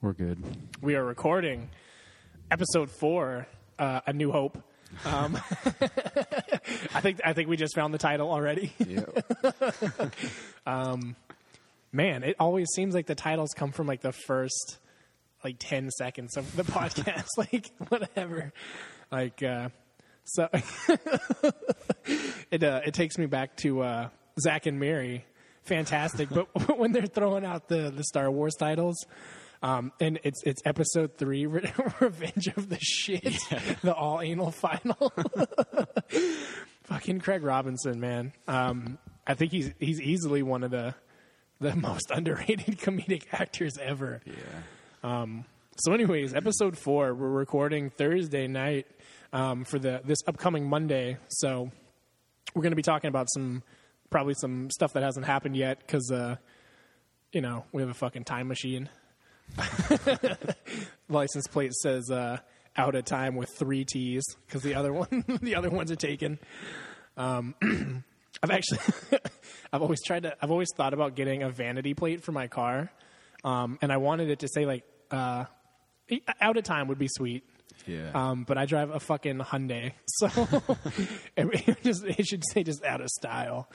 We're good. We are recording episode four, uh, A New Hope. Um, I think I think we just found the title already. Yeah. Man, it always seems like the titles come from like the first like ten seconds of the podcast. like whatever. Like uh, so, it uh, it takes me back to uh, Zack and Miri. Fantastic, but when they're throwing out the the Star Wars titles. Um, and it's it's episode three, Re- Revenge of the Shit, the all anal final. Fucking Craig Robinson, man. Um, I think he's he's easily one of the the most underrated comedic actors ever. yeah. So, anyways, episode four, we're recording Thursday night um, for the this upcoming Monday. So, we're going to be talking about some probably some stuff that hasn't happened yet because uh, you know we have a fucking time machine. License plate says uh, out of time with three T's because the other one the other ones are taken. Um, I've actually I've always tried to I've always thought about getting a vanity plate for my car, um, and I wanted it to say like uh, out of time would be sweet. Yeah. Um, but I drive a fucking Hyundai, so it, it just it should say just out of style,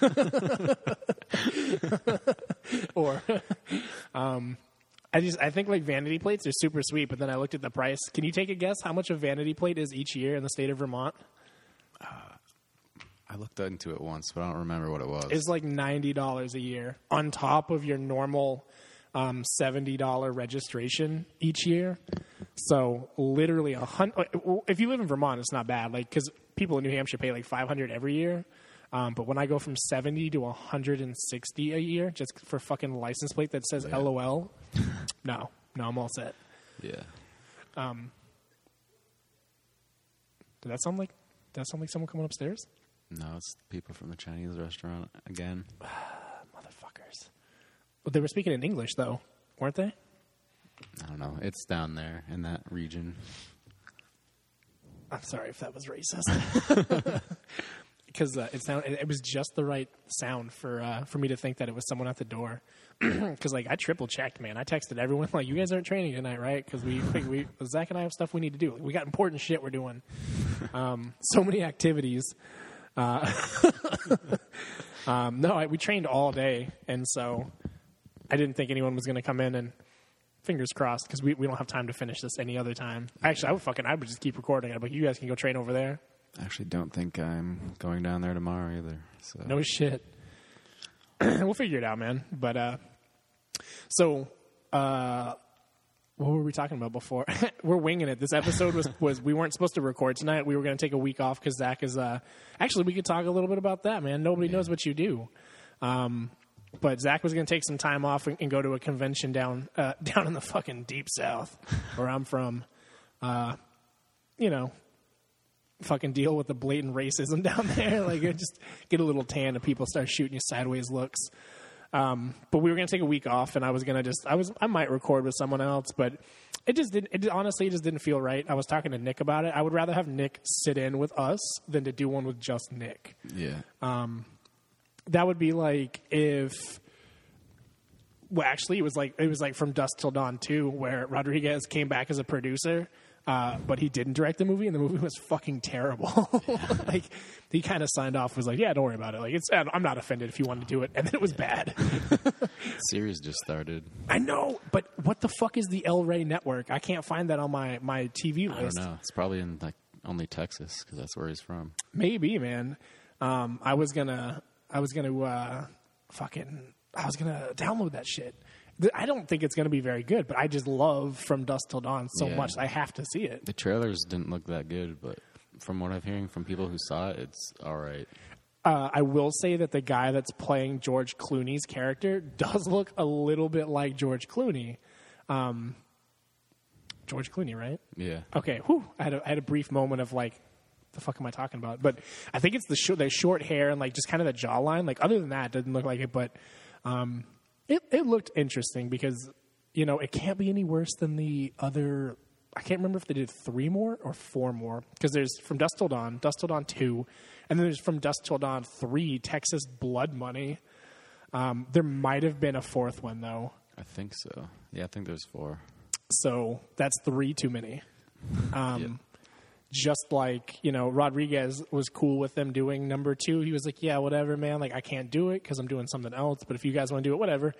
or um, I just I think like vanity plates are super sweet. But then I looked at the price. Can you take a guess how much a vanity plate is each year in the state of Vermont? I looked into it once, but I don't remember what it was. It's like ninety dollars a year on top of your normal um, seventy dollar registration each year. So literally a hundred. If you live in Vermont, it's not bad. Like because people in New Hampshire pay like five hundred every year. Um, but when I go from seventy to hundred and sixty a year just for fucking license plate that says LOL, no, no, I'm all set. yeah. Um, Did that sound like? Did that sound like someone coming upstairs? No, it's people from the Chinese restaurant again. Well, they were speaking in English though, weren't they? I don't know. It's down there in that region. I'm sorry if that was racist. Because uh, it sound it was just the right sound for uh, for me to think that it was someone at the door. Because like I triple checked, man. I texted everyone like, "You guys aren't training tonight, right?" Because we, we we Zach and I have stuff we need to do. We got important shit we're doing. Um, so many activities. Uh, um, no, I, we trained all day, and so I didn't think anyone was going to come in and. Fingers crossed, because we, we don't have time to finish this any other time. Actually, I would fucking I would just keep recording it. But you guys can go train over there. I actually don't think I'm going down there tomorrow either. So No shit. we'll figure it out, man. But uh so uh what were we talking about before? we're winging it. This episode was was we weren't supposed to record tonight. We were going to take a week off because Zach is. uh Actually, we could talk a little bit about that, man. Nobody knows what you do. Um, but Zach was going to take some time off and, and go to a convention down uh, down in the fucking deep south, where I'm from. Uh, you know, fucking deal with the blatant racism down there. like, just get a little tan and people start shooting you sideways looks. Um, but we were gonna take a week off, and I was gonna just I was I might record with someone else, but it just didn't. It honestly it just didn't feel right. I was talking to Nick about it. I would rather have Nick sit in with us than to do one with just Nick. yeah. That would be like if. Well, actually, it was like it was like from Dusk Till Dawn too, where Rodriguez came back as a producer, uh, but he didn't direct the movie, and the movie was fucking terrible. like he kind of signed off, was like, "Yeah, don't worry about it. Like it's I'm not offended if you want to do it," and then it was bad. Series just started. I know, but what the fuck is the El Rey network? I can't find that on my my TV list. I don't know. It's probably in like only Texas because that's where he's from. Maybe, man. Um, I was gonna, I was gonna, uh, fucking, I was gonna download that shit. I don't think it's gonna be very good, but I just love From Dusk Till Dawn so Yeah. much. I have to see it. The trailers didn't look that good, but from what I'm hearing from people who saw it, it's all right. Uh, I will say that the guy that's playing George Clooney's character does look a little bit like George Clooney. Um, George Clooney, right? Yeah. Okay, whew, I had a, I had a brief moment of like, the fuck am I talking about? But I think it's the short, the short hair and like just kind of the jawline. Like other than that, it doesn't look like it. But um, it it looked interesting because you know, it can't be any worse than the other. I can't remember if they did three more or four more because there's from Dusk Till Dawn, Dusk Till Dawn two, and then there's from Dusk Till Dawn three, Texas Blood Money. Um, there might have been a fourth one though, I think so. Yeah, I think there's four. so that's three too many. Um, Yeah. Just like you know, Rodriguez was cool with them doing number two. He was like, "Yeah, whatever, man. Like, I can't do it because I'm doing something else. But if you guys want to do it, whatever."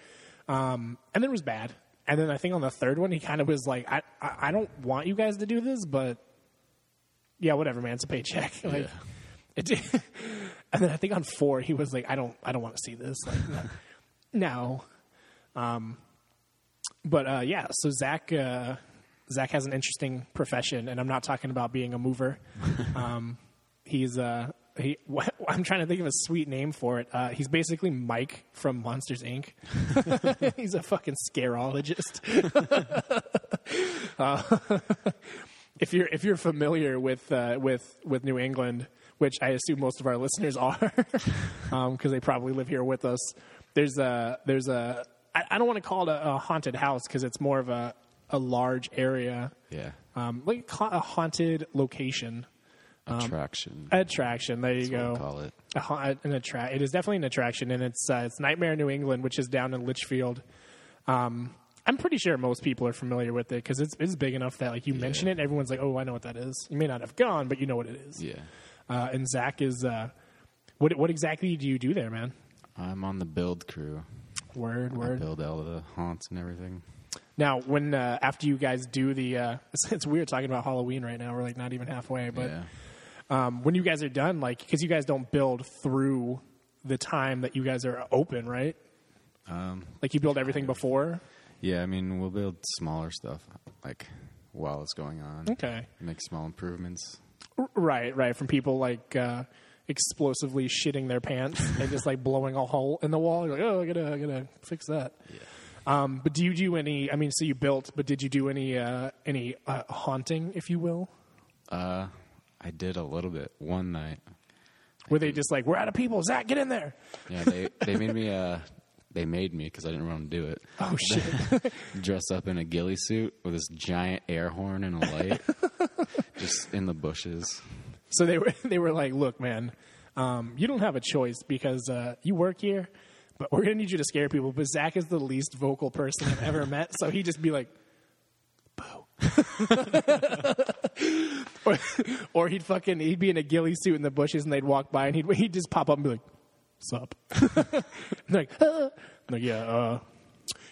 Um, and then it was bad. And then I think on the third one, he kind of was like, I, I, "I don't want you guys to do this, but yeah, whatever, man. It's a paycheck." like, Yeah. and then I think on four, he was like, "I don't, I don't want to see this." Like, no. Um, but uh, yeah, so Zach uh, Zach has an interesting profession, and I'm not talking about being a mover. um, he's uh, he. I'm trying to think of a sweet name for it. Uh, he's basically Mike from Monsters Inc. he's a fucking scareologist. uh, if you're if you're familiar with uh, with with New England, which I assume most of our listeners are, because they probably live here with us. There's a there's a I, I don't want to call it a, a haunted house because it's more of a a large area, Yeah. um, like a haunted location Attraction. attraction. There you That's what go. call it. A ha- an attract. It is definitely an attraction, and it's uh, it's Nightmare New England, which is down in Litchfield. Um, I'm pretty sure most people are familiar with it because it's it's big enough that like you mention it, everyone's like, "Oh, I know what that is." You may not have gone, but you know what it is. Yeah. Uh, and Zach is. Uh, what what exactly do you do there, man? I'm on the build crew. Word I word. build all the haunts and everything. Now, when uh, after you guys do the, uh, it's, it's weird talking about Halloween right now. We're like not even halfway, but yeah. um, when you guys are done, like because you guys don't build through the time that you guys are open, right? Um, Like you build everything before. yeah, I mean, we'll build smaller stuff like while it's going on. Okay. Make small improvements. Right, right. From people like uh, explosively shitting their pants and just like blowing a hole in the wall. You're like, oh, I gotta, I gotta fix that. Yeah. Um, but do you do any? I mean, so you built, but did you do any uh, any uh, haunting, if you will? Uh, I did a little bit one night. Were they just like, we're out of people, Zach, get in there? Yeah, they they made me uh they made me because I didn't want to do it. Oh shit! Dress up in a ghillie suit with this giant air horn and a light, just in the bushes. so they were they were like, look, man, um, you don't have a choice because uh, you work here, but we're gonna need you to scare people. But Zach is the least vocal person I've ever met, so he'd just be like, boo. or, or he'd fucking he'd be in a ghillie suit in the bushes, and they'd walk by, and he'd he'd just pop up and be like, "Sup?" Like, ah. Like, yeah, uh,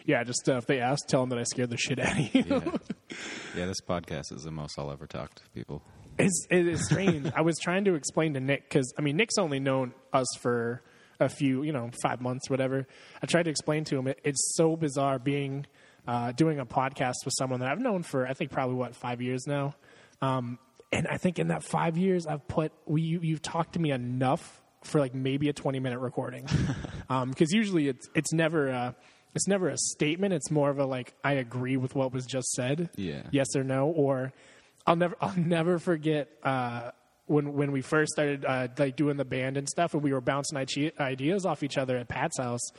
yeah. Just uh, if they ask, tell them that I scared the shit out of you. Yeah, yeah. This podcast is the most I'll ever talk to people. It's, it is strange. I was trying to explain to Nick because I mean Nick's only known us for a few, you know, five months, whatever. I tried to explain to him it, it's so bizarre being uh, doing a podcast with someone that I've known for I think probably what five years now, um, and I think in that five years I've put we you, you've talked to me enough for like maybe a twenty minute recording because usually it's it's never. Uh, it's never a statement. It's more of a like I agree with what was just said. Yeah. Yes or no, or I'll never I'll never forget uh, when when we first started uh, like doing the band and stuff, and we were bouncing ideas off each other at Pat's house.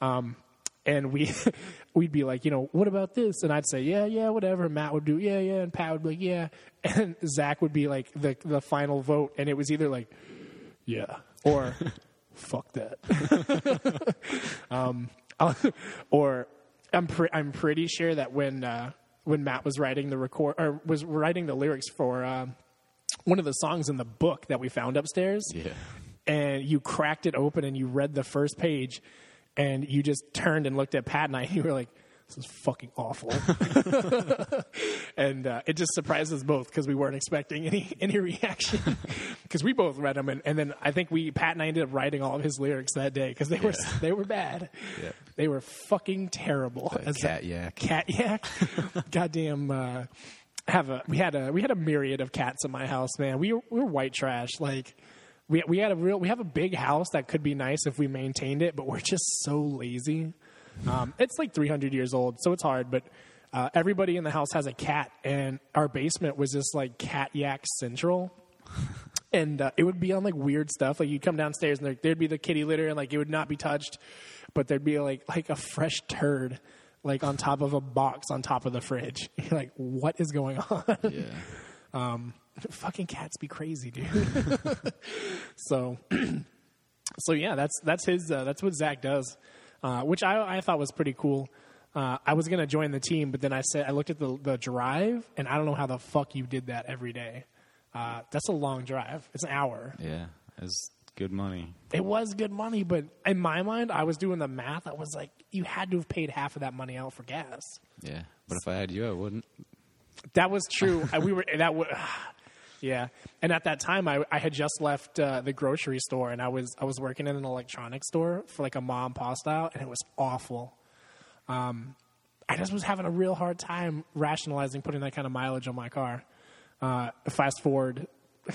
Um, and we we'd be like, you know, what about this? And I'd say, yeah, yeah, whatever. Matt would do, yeah, yeah, and Pat would be like, yeah, and Zach would be like the the final vote, and it was either like, yeah, or fuck that. um, or I'm pre- I'm pretty sure that when uh, when Matt was writing the record or was writing the lyrics for um, one of the songs in the book that we found upstairs, Yeah. and you cracked it open and you read the first page, and you just turned and looked at Pat and I, and you were like. This is fucking awful, and uh, it just surprised us both because we weren't expecting any any reaction. Because we both read them, and, and then I think we Pat and I ended up writing all of his lyrics that day because they were they were bad. Yeah. They were fucking terrible. The As a- cat yak. cat yak. Goddamn. Uh, have a we had a we had a myriad of cats in my house, man. We were, we were white trash. Like we we had a real we have a big house that could be nice if we maintained it, but we're just so lazy. Um, it's like 300 years old, so it's hard. But uh, everybody in the house has a cat, and our basement was just like cat yak central. and uh, it would be on like weird stuff. Like you'd come downstairs and there, there'd be the kitty litter, and like it would not be touched, but there'd be like like a fresh turd like on top of a box on top of the fridge. You're like, what is going on? Yeah. Um, fucking cats be crazy, dude. so, so yeah, that's that's his. Uh, that's what Zach does, uh, which I I thought was pretty cool. Uh, I was gonna join the team, but then I said I looked at the the drive, and I don't know how the fuck you did that every day. Uh, that's a long drive. It's an hour. Yeah. It's good money. It was good money, but in my mind, I was doing the math. I was like, you had to have paid half of that money out for gas. Yeah. But if I had you, I wouldn't. That was true. I- we were that was yeah. And at that time, I, I had just left uh, the grocery store, and I was I was working in an electronics store for like a mom and pop style, and it was awful. Um, I just was having a real hard time rationalizing putting that kind of mileage on my car. Uh, fast forward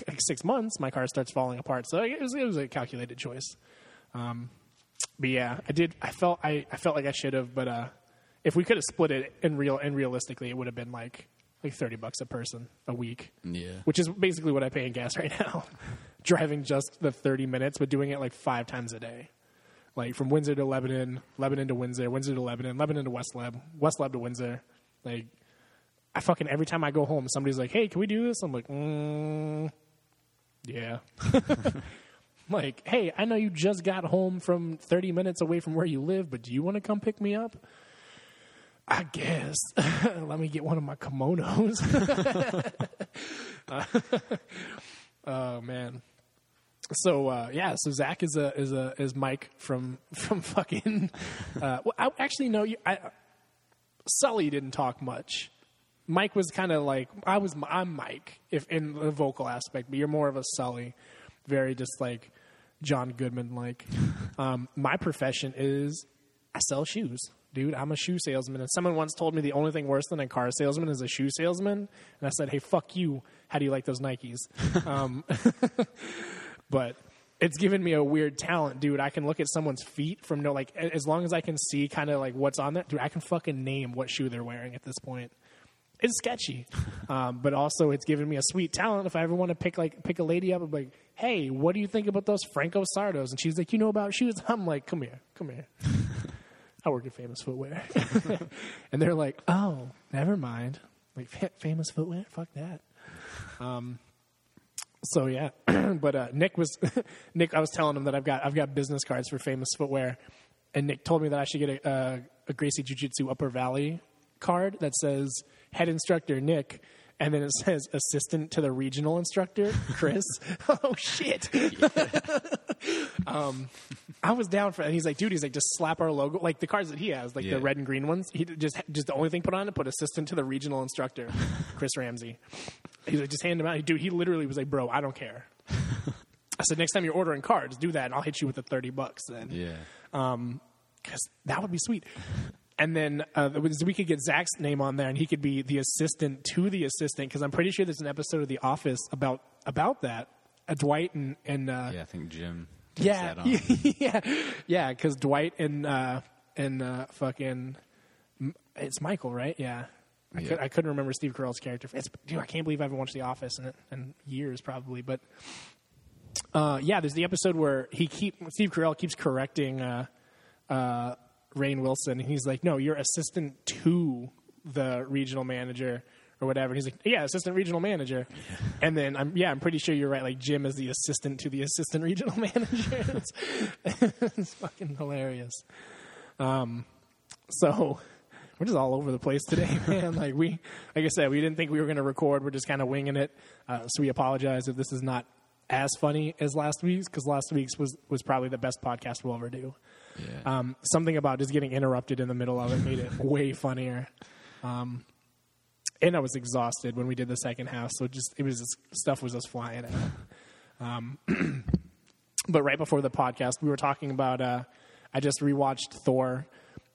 like six months, my car starts falling apart. So it was, it was a calculated choice. Um, but yeah, I did. I felt I, I felt like I should have, but uh, if we could have split it in real and realistically, it would have been like like thirty bucks a person a week, Yeah. which is basically what I pay in gas right now. Driving just the thirty minutes, but doing it like five times a day, like from Windsor to Lebanon, Lebanon to Windsor, Windsor to Lebanon, Lebanon to West Leb, West Leb to Windsor. Like I fucking every time I go home, somebody's like, "Hey, can we do this?" I'm like, mm, "Yeah." like, hey, I know you just got home from 30 minutes away from where you live, but do you want to come pick me up? I guess. Let me get one of my kimonos. oh man. So uh, yeah, so Zach is a is a is Mike from from fucking. Uh, well, I, actually, no, you, I, Sully didn't talk much. Mike was kind of like I was. I'm Mike, if in the vocal aspect, but you're more of a Sully, very just like John Goodman. Like um, my profession is I sell shoes, dude. I'm a shoe salesman, and someone once told me the only thing worse than a car salesman is a shoe salesman, and I said, "Hey, fuck you. How do you like those Nikes?" um, but it's given me a weird talent, dude. I can look at someone's feet from no like as long as I can see kind of like what's on that, dude. I can fucking name what shoe they're wearing at this point. It's sketchy, um, but also it's given me a sweet talent. If I ever want to pick like pick a lady up, I'm like, hey, what do you think about those Franco Sartos? And she's like, you know about shoes? I'm like, come here, come here. I work at Famous Footwear, and they're like, oh, never mind. Like fa- Famous Footwear, fuck that. Um, so yeah, but uh, Nick was Nick. I was telling him that I've got I've got business cards for Famous Footwear, and Nick told me that I should get a, a, a Gracie Jiu Jitsu Upper Valley card that says head instructor Nick, and then it says assistant to the regional instructor Chris. oh shit! um, I was down for. And he's like, dude, he's like, just slap our logo, like the cards that he has, like Yeah. the red and green ones. He just just the only thing put on it, put assistant to the regional instructor, Chris Ramsey. He's like, just hand him out. Dude, he literally was like, bro, I don't care. I said, next time you're ordering cards, do that, and I'll hit you with the thirty bucks then Yeah. Um, because that would be sweet. And then uh, we could get Zach's name on there, and he could be the assistant to the assistant. Because I'm pretty sure there's an episode of The Office about about that. Uh, Dwight and and uh, Yeah, I think Jim. yeah, yeah, yeah. Because Dwight and uh, and uh, fucking it's Michael, right? Yeah. I, Yeah. could, I couldn't remember Steve Carell's character. It's, dude, I can't believe I haven't watched The Office in, in years, probably. But uh, yeah, there's the episode where he keep Steve Carell keeps correcting uh, uh, Rainn Wilson, and he's like, "No, you're assistant to the regional manager." Or whatever. And he's like, yeah, assistant regional manager. And then I'm, yeah, I'm pretty sure you're right. Like Jim is the assistant to the assistant regional manager. it's, it's fucking hilarious. Um, so we're just all over the place today, man. Like we, like I said, we didn't think we were going to record. We're just kind of winging it. Uh, so we apologize if this is not as funny as last week's because last week's was was probably the best podcast we'll ever do. Yeah. Um, something about just getting interrupted in the middle of it made it way funnier. Um, and I was exhausted when we did the second half, so just it was just, stuff was just flying out. Um, but right before the podcast, we were talking about. Uh, I just rewatched Thor,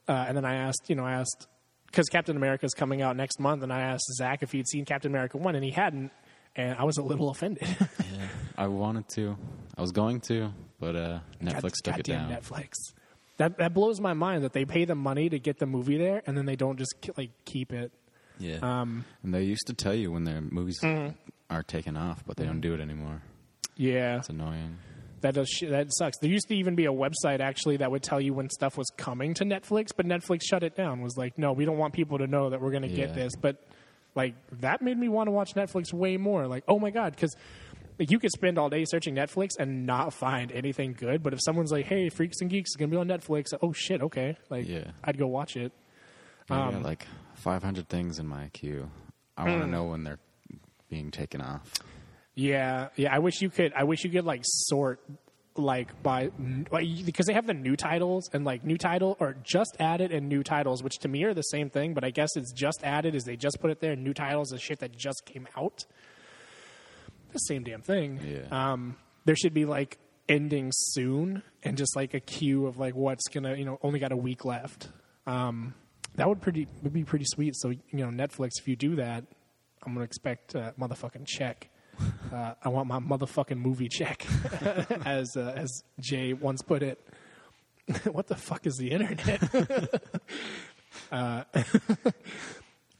uh, and then I asked, you know, I asked because Captain America is coming out next month, and I asked Zach if he'd seen Captain America one, and he hadn't, and I was a little offended. yeah. I wanted to. I was going to, but uh, Netflix took it down. Netflix. That that blows my mind that they pay them money to get the movie there, and then they don't just like keep it. Yeah. Um, and they used to tell you when their movies Mm-hmm. are taken off, but they don't do it anymore. yeah, It's annoying. That does sh- that sucks. There used to even be a website actually that would tell you when stuff was coming to Netflix, but Netflix shut it down. Was like, no, we don't want people to know that we're going to get this. But like that made me want to watch Netflix way more. Like, oh my god, because like you could spend all day searching Netflix and not find anything good. But if someone's like, hey, Freaks and Geeks is going to be on Netflix, oh shit, okay, like Yeah. I'd go watch it. Um, got like 500 things in my queue. I want to know when they're being taken off. Yeah, yeah. I wish you could. I wish you could like sort like by like, because they have the new titles and like new title or just added and new titles, which to me are the same thing. But I guess it's just added is they just put it there. New titles is shit that just came out. The same damn thing. Yeah. Um, there should be like ending soon and just like a queue of like what's gonna you know only got a week left. Um, that would pretty would be pretty sweet. So you know Netflix, if you do that, I'm gonna expect a motherfucking check. Uh, I want my motherfucking movie check, as uh, as Jay once put it. what the fuck is the internet? uh,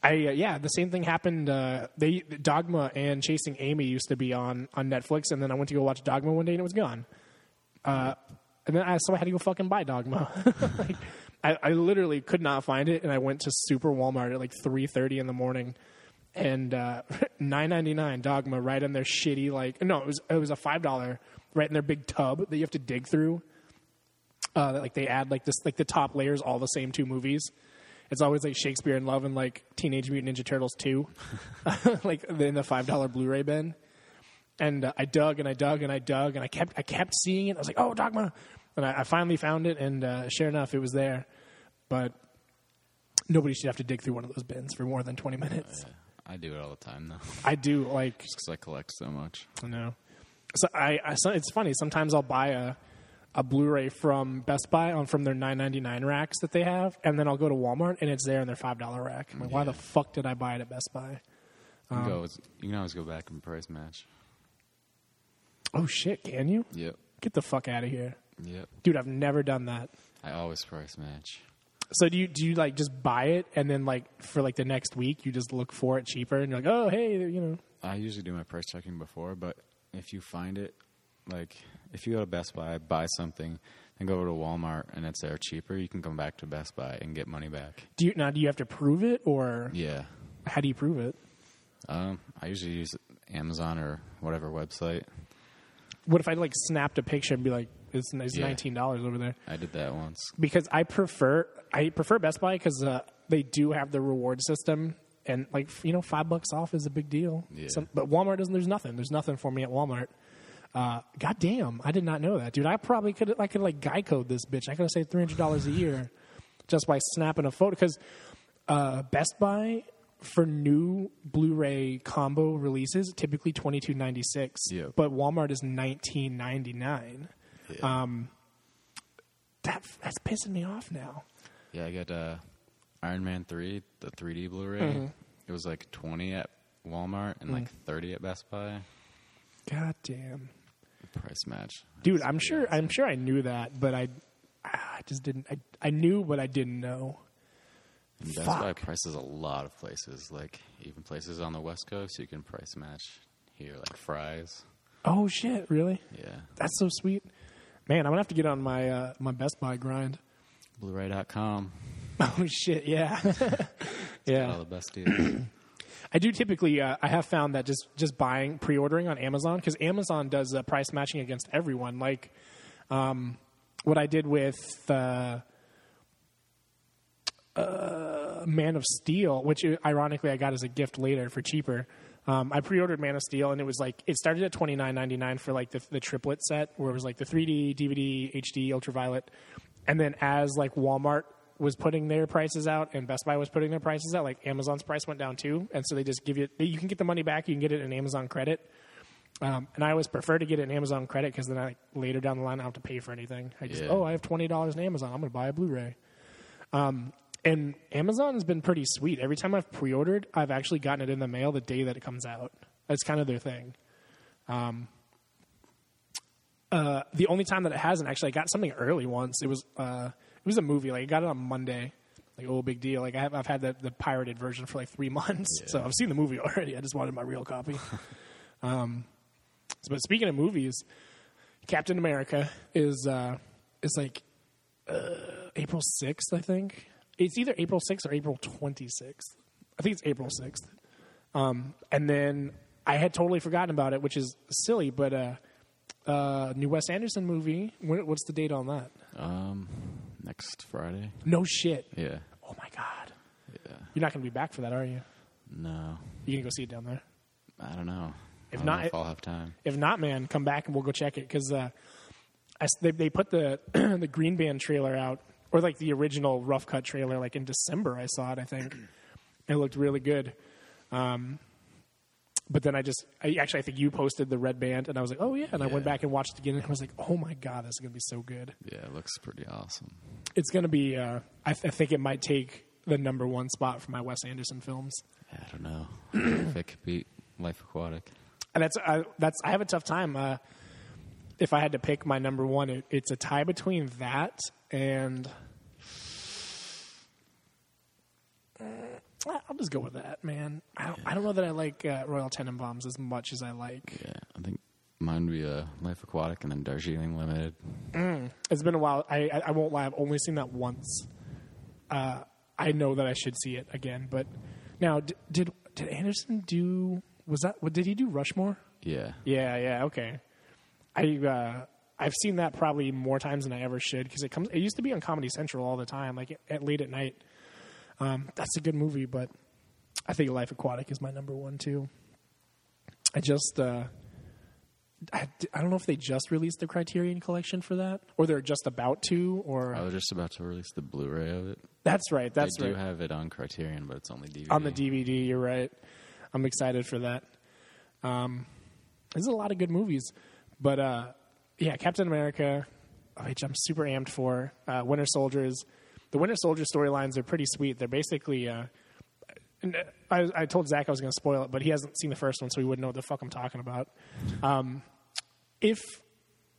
I uh, yeah, the same thing happened. Uh, they Dogma and Chasing Amy used to be on on Netflix, and then I went to go watch Dogma one day and it was gone. Uh, and then I so I had to go fucking buy Dogma. like, I, I literally could not find it, and I went to Super Walmart at like three thirty in the morning, and uh, nine ninety nine Dogma right in their shitty like no it was it was a five dollar right in their big tub that you have to dig through. Uh, like they add like this like the top layers all the same two movies. It's always like Shakespeare in Love and like Teenage Mutant Ninja Turtles two, like in the five dollar Blu-ray bin. And uh, I dug and I dug and I dug and I kept I kept seeing it. I was like, oh Dogma, and I, I finally found it. And uh, sure enough, it was there. But nobody should have to dig through one of those bins for more than twenty minutes. I do it all the time though, I do like because I collect so much. I know. So I, I so it's funny. Sometimes I'll buy a a Blu-ray from Best Buy on from their nine ninety nine racks that they have, and then I'll go to Walmart and it's there in their five dollar rack. I'm like, why the fuck did I buy it at Best Buy? You, Um, can go, you can always go back and price match. Oh shit, can you? Yep, Get the fuck out of here, yep. dude! I've never done that. I always price match. So do you do you like just buy it and then like for like the next week you just look for it cheaper and you're like, oh hey, you know, I usually do my price checking before, but if you find it, like if you go to Best Buy, buy something, and go over to Walmart and it's there cheaper, you can come back to Best Buy and get money back. do you now do you have to prove it or Yeah. how do you prove it? Um, I usually use Amazon or whatever website. What if I like snapped a picture and be like, it's, it's Yeah. nineteen dollars over there? I did that once. because I prefer I prefer Best Buy because uh, they do have the reward system and like you know five bucks off is a big deal. Yeah. Some, but Walmart doesn't. There's nothing. There's nothing for me at Walmart. Uh, God damn, I did not know that, dude. I probably could I could like guy code this bitch. I could have saved three hundred dollars a year just by snapping a photo because uh, Best Buy for new Blu-ray combo releases typically twenty two ninety six, Yeah. but Walmart is nineteen ninety nine. Yeah. Um, that that's pissing me off now. Yeah, I got uh, Iron Man 3, the 3D Blu ray. Mm-hmm. It was like 20 at Walmart and like 30 at Best Buy. God damn, Price match. dude! I'm sure I'm sure I knew that, but I I just didn't. I I knew, but I didn't know. And Buy Fuck. prices a lot of places, like even places on the West Coast, you can price match here, like Fry's. Oh shit! Really? Yeah. That's so sweet, man. I'm gonna have to get on my uh, my Best Buy grind. Blu-ray.com. Oh shit! Yeah, yeah. all the best deals. I do typically. Uh, I have found that just just buying pre-ordering on Amazon because Amazon does uh, price matching against everyone. Like, um, what I did with uh, uh, Man of Steel, which uh, ironically I got as a gift later for cheaper. Um, I pre-ordered Man of Steel, and it was like it started at twenty nine ninety nine for like the, the triplet set, where it was like the three D, DVD, HD, ultraviolet, and then as like Walmart was putting their prices out and Best Buy was putting their prices out, like Amazon's price went down too, and so they just give you you can get the money back, you can get it in Amazon credit. Um, and I always prefer to get it in Amazon credit because then I, later down the line I don't have to pay for anything. I just Yeah. oh I have twenty dollars in Amazon, I'm going to buy a Blu-ray. Um, and Amazon has been pretty sweet. Every time I've pre-ordered, I've actually gotten it in the mail the day that it comes out. That's kind of their thing. Um, uh, the only time that it hasn't actually, I got something early once. It was uh, it was a movie. Like I got it on Monday. Like oh big deal. Like I have, I've had the, the pirated version for like three months, so I've seen the movie already. I just wanted my real copy. um, so- but speaking of movies, Captain America is uh, is like uh, April sixth, I think. It's either April sixth or April twenty sixth. I think it's April sixth. Um, and then I had totally forgotten about it, which is silly, but uh, uh, new Wes Anderson movie. When, what's the date on that? Um, next Friday. No shit. Yeah. Oh my god. Yeah. You're not going to be back for that, are you? No, You to go see it down there? I don't know. If don't not- know if I'll have time. If not, man, come back and we'll go check it because uh, they, they put the the Green Band trailer out, or like the original rough cut trailer, like in December. I saw it. I think it looked really good. Um, but then I just, I actually, I think you posted the red band, and I was like, oh yeah, and I went back and watched it again, and I was like, oh my god, this is gonna be so good. Yeah, it looks pretty awesome. It's gonna be. Uh, I, th- I think it might take the number one spot for my Wes Anderson films. I don't know if it could beat Life Aquatic. And that's I, that's I have a tough time. Uh, if I had to pick my number one, it, it's a tie between that and I'll just go with that, man. I don't, I don't know that I like uh, Royal Tenenbaums as much as I like. Yeah, I think mine would be uh, Life Aquatic and then Darjeeling Limited. It's been a while. I I, I won't lie. I've only seen that once. Uh, I know that I should see it again. But now, d- did did Anderson do? Was that? What did he do? Rushmore? Yeah. Yeah, yeah, okay. I uh, I've seen that probably more times than I ever should because it comes. It used to be on Comedy Central all the time, like at late at night. Um, that's a good movie, but I think Life Aquatic is my number one too. I just uh, I, I don't know if they just released the Criterion Collection for that, or they're just about to, or I was just about to release the Blu-ray of it. that's right. That's right. they do have it on Criterion, but it's only DVD. on the DVD. You're right. I'm excited for that. Um, there's a lot of good movies, but uh, yeah, Captain America, which I'm super amped for. Uh, Winter Soldiers, the Winter Soldier storylines are pretty sweet. They're basically. Uh, and I, I told Zach I was going to spoil it, but he hasn't seen the first one, so he wouldn't know what the fuck I'm talking about. Um, if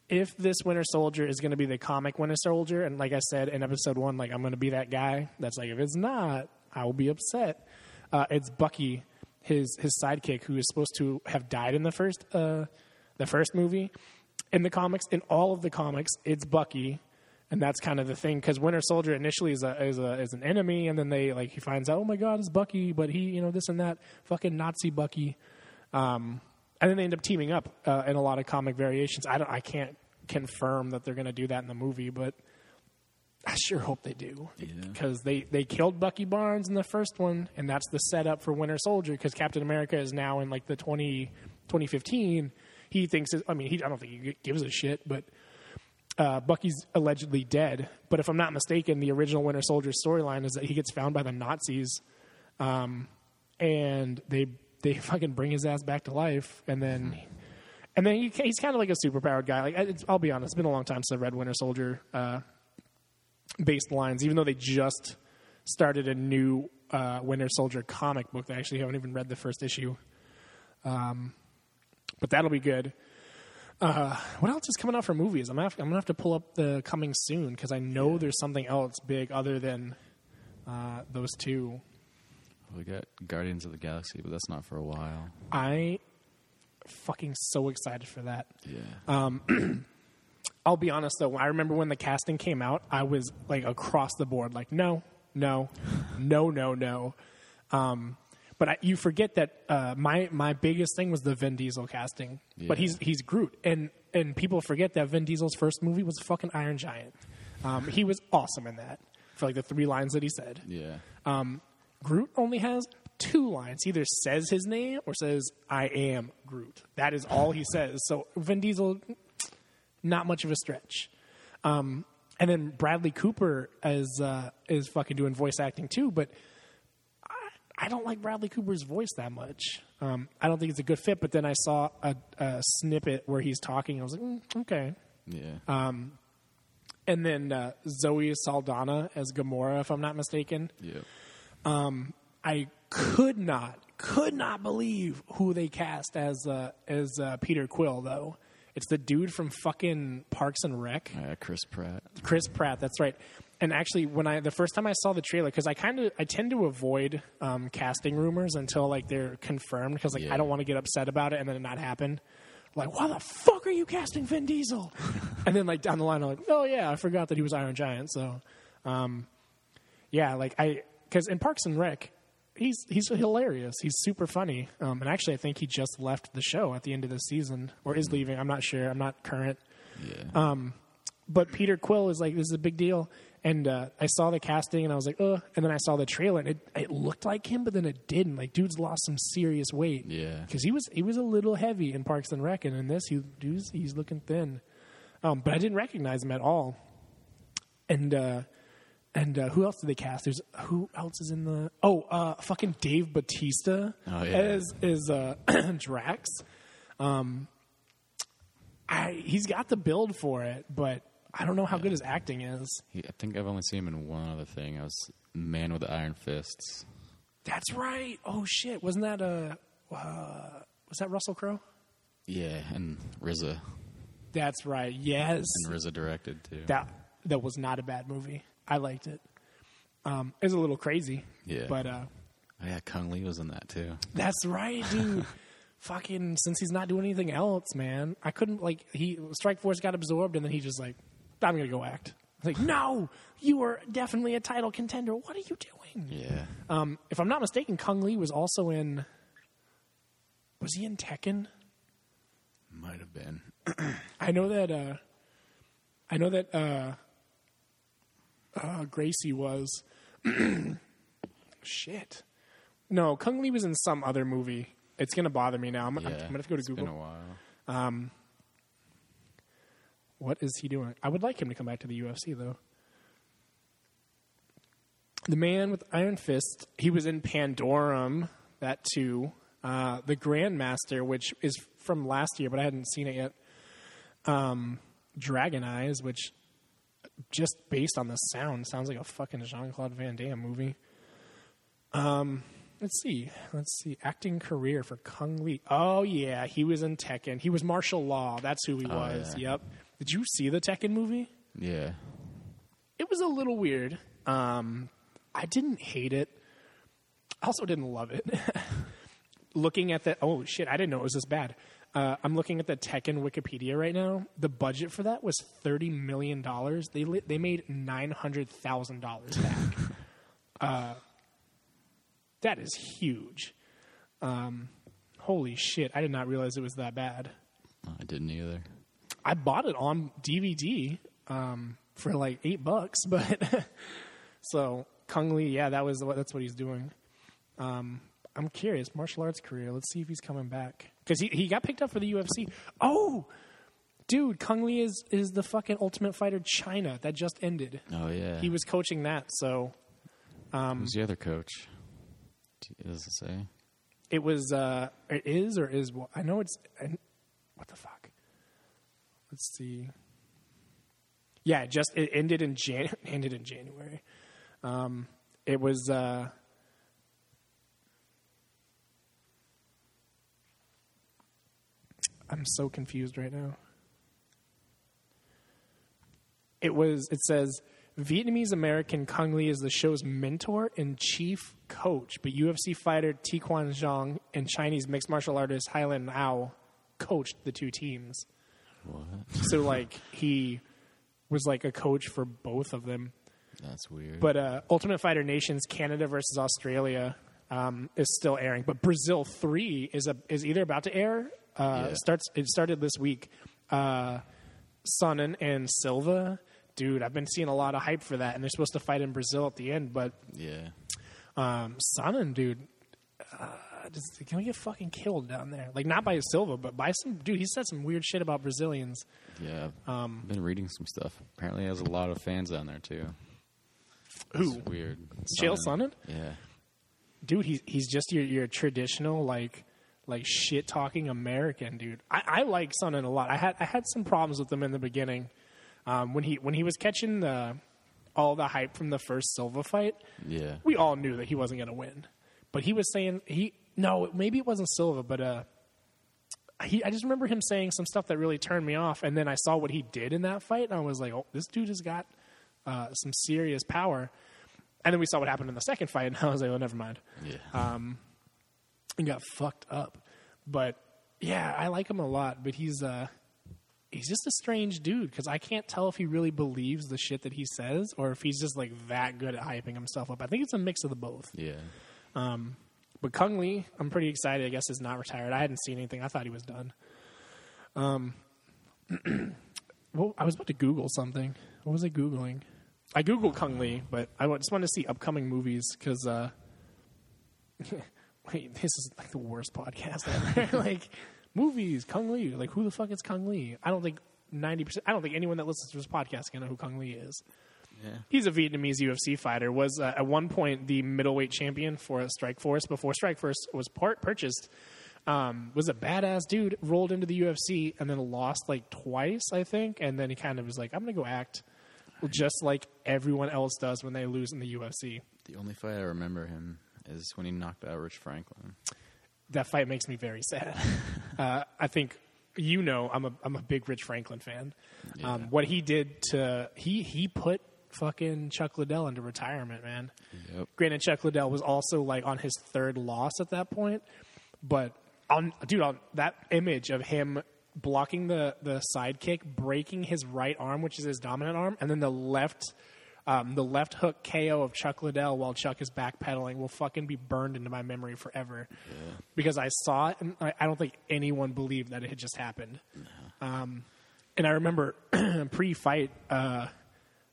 if this Winter Soldier is going to be the comic Winter Soldier, and like I said in episode one, like I'm going to be that guy. That's like if it's not, I will be upset. Uh, it's Bucky, his his sidekick, who is supposed to have died in the first uh, the first movie. In the comics, in all of the comics, it's Bucky, and that's kind of the thing. Because Winter Soldier initially is a, is a is an enemy, and then they like he finds out, oh my god, it's Bucky, but he you know this and that, fucking Nazi Bucky. Um, and then they end up teaming up uh, in a lot of comic variations. I don't, I can't confirm that they're going to do that in the movie, but I sure hope they do Yeah. because they they killed Bucky Barnes in the first one, and that's the setup for Winter Soldier. Because Captain America is now in like the 20, 2015. He thinks, I mean, he I don't think he gives a shit, but uh, Bucky's allegedly dead. But if I'm not mistaken, the original Winter Soldier storyline is that he gets found by the Nazis, um, and they they fucking bring his ass back to life, and then and then he, he's kind of like a superpowered guy. Like I'll be honest, it's been a long time since I read Winter Soldier uh, based lines, even though they just started a new uh, Winter Soldier comic book. They actually haven't even read the first issue. Um, but that'll be good. Uh, what else is coming out for movies? I'm gonna have, I'm gonna have to pull up the coming soon because I know there's something else big other than uh, those two. We got Guardians of the Galaxy, but that's not for a while. I fucking so excited for that. Yeah. Um, I'll be honest though, I remember when the casting came out, I was like across the board, like no, no, no, no, no. Um, but I, you forget that uh, my my biggest thing was the Vin Diesel casting. But he's he's Groot, and and people forget that Vin Diesel's first movie was fucking Iron Giant. Um, he was awesome in that for like the three lines that he said. yeah. Um, Groot only has two lines. He either says his name or says "I am Groot." That is all he says. So Vin Diesel, not much of a stretch. Um, and then Bradley Cooper is uh, is fucking doing voice acting too, but I, don't like Bradley Cooper's voice that much. Um, I don't think it's a good fit. But then I saw a, a snippet where he's talking. And I was like, mm, okay. Yeah. And then uh, Zoe Saldana as Gamora, if I'm not mistaken. yeah. I could not, could not believe who they cast as uh, as uh, Peter Quill though. It's the dude from fucking Parks and Rec, Uh, Chris Pratt. Chris Pratt. That's right. And actually, when I the first time I saw the trailer, because I kind of I tend to avoid um, casting rumors until like they're confirmed, because like Yeah. I don't want to get upset about it and then it not happen. like, why the fuck are you casting Vin Diesel? and then like down the line, I'm like, oh yeah, I forgot that he was Iron Giant. So, um, yeah, like I because in Parks and Rec, he's he's hilarious. He's super funny. Um, and actually, I think he just left the show at the end of the season or is leaving. I'm not sure. I'm not current. Yeah. But Peter Quill is like, this is a big deal. And uh, I saw the casting and I was like, ugh. And then I saw the trailer and it, it looked like him, but then it didn't. Like, dude's lost some serious weight. Yeah. Because he was he was a little heavy in Parks and Rec, and in this, he dude's, he's looking thin. Um, but I didn't recognize him at all. And uh, and uh, who else did they cast? There's who else is in the? Oh, uh, fucking Dave Batista Oh, yeah. as is uh, Drax. Um, I he's got the build for it, but I don't know how good his acting is. He, I think I've only seen him in one other thing. I was Man with the Iron Fists. That's right. Oh shit, wasn't that a? Uh, was that Russell Crowe? Yeah, and RZA. That's right. Yes, And RZA directed too. that that was not a bad movie. I liked it. Um, it was a little crazy, Yeah. but uh, oh, yeah, Cung Le was in that too. that's right, dude. Fucking since he's not doing anything else, man. I couldn't like he Strikeforce got absorbed, and then he just like, I'm gonna go act. I was like, no, you are definitely a title contender. What are you doing? Yeah. Um, if I'm not mistaken, Cung Le was also in. Was he in Tekken? Might have been. I know that. Uh, I know that uh, uh, Gracie was. Shit. No, Cung Le was in some other movie. It's gonna bother me now. I'm, Yeah. I'm gonna have to go to It's been Google. a while. What is he doing? I would like him to come back to the UFC though. The man with Iron Fist. He was in Pandorum. That too. Uh, the Grandmaster, which is from last year, but I hadn't seen it yet. Um, Dragon Eyes, which just based on the sound sounds like a fucking Jean Claude Van Damme movie. Um, let's see, let's see. Acting career for Cung Le. Oh yeah, he was in Tekken. He was Marshall Law. That's who he Oh, was. yeah. Yep. Did you see the Tekken movie? Yeah. It was a little weird. Um, I didn't hate it. I also didn't love it. looking at the oh shit, I didn't know it was this bad. Uh, I'm looking at the Tekken Wikipedia right now. The budget for that was thirty million dollars. They li- they made nine hundred thousand dollars back. uh, that is huge. Um, holy shit! I did not realize it was that bad. I didn't either. I bought it on DVD um, for like eight bucks, but so Cung Le, yeah, that was what that's what he's doing. Um, I'm curious, martial arts career. Let's see if he's coming back because he he got picked up for the UFC. Oh, dude, Cung Le is is the fucking Ultimate Fighter China that just ended. Oh yeah. He was coaching that, so Who's the other coach? Does it say? it was uh, it is or is what I know it's what the fuck. Let's see. Yeah, just it ended in Jan ended in January. Um, it was uh, I'm so confused right now. It was it says Vietnamese American Cung Le is the show's mentor and chief coach, but UFC fighter Tiequan Zhang and Chinese mixed martial artist Hailin Ao coached the two teams. What? So like he was like a coach for both of them. That's weird. But uh, Ultimate Fighter Nations Canada versus Australia um, is still airing, but Brazil three is a, is either about to air. Uh, Yeah. Starts it started this week. Uh, Sonnen and Silva, dude, I've been seeing a lot of hype for that, and they're supposed to fight in Brazil at the end. But yeah. Um, Sonnen, dude, uh, just, can we get fucking killed down there? Like not by Silva, but by some dude. He said some weird shit about Brazilians. Yeah. Um, I've been reading some stuff. Apparently, he has a lot of fans down there too. Who? It's weird. Chael Sonnen? Yeah. dude, he's he's just your your traditional like like shit talking American dude. I, I like Sonnen a lot. I had I had some problems with him in the beginning um, when he when he was catching the all the hype from the first Silva fight. Yeah. We all knew that he wasn't going to win, but he was saying he no maybe it wasn't Silva, but uh. He, I just remember him saying some stuff that really turned me off, and then I saw what he did in that fight, and I was like, "Oh, this dude has got uh, some serious power." And then we saw what happened in the second fight, and I was like, "Oh, never mind." Yeah. um, and got fucked up. But yeah, I like him a lot, but he's uh he's just a strange dude because I can't tell if he really believes the shit that he says or if he's just like that good at hyping himself up. I think it's a mix of the both. Yeah. But Cung Le, I'm pretty excited. I guess is not retired. I hadn't seen anything. I thought he was done. Um, well, I was about to Google something. What was I googling? I googled Cung Le, but I just wanted to see upcoming movies because. Uh, wait, this is like the worst podcast ever. like movies, Cung Le. Like who the fuck is Cung Le? I don't think ninety percent. I don't think anyone that listens to this podcast can know who Cung Le is. Yeah. He's a Vietnamese UFC fighter. Was uh, at one point the middleweight champion for Strikeforce before Strikeforce was part purchased. Um, was a badass dude. Rolled into the UFC and then lost like twice, I think. And then he kind of was like, "I'm gonna go act just like everyone else does when they lose in the UFC." The only fight I remember him is when he knocked out Rich Franklin. That fight makes me very sad. uh, I think you know I'm a I'm a big Rich Franklin fan. Um, what he did to he he put fucking Chuck Liddell into retirement, man. Yep. Granted, Chuck Liddell was also like on his third loss at that point, but on dude on that image of him blocking the the side kick, breaking his right arm, which is his dominant arm, and then the left. Um, the left hook KO of Chuck Liddell while Chuck is backpedaling will fucking be burned into my memory forever. Because I saw it, and I, I don't think anyone believed that it had just happened. Um, and I remember pre-fight, uh,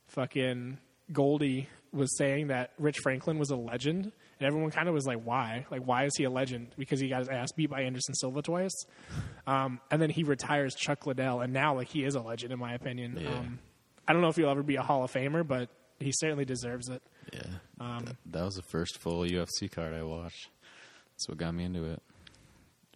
fucking Goldie was saying that Rich Franklin was a legend, and everyone kind of was like, "Why? Like, why is he a legend? Because he got his ass beat by Anderson Silva twice." Um, and then he retires Chuck Liddell, and now like he is a legend in my opinion. Yeah. Um, I don't know if he'll ever be a Hall of Famer, but he certainly deserves it. Yeah. Um, that, that was the first full UFC card I watched. That's what got me into it.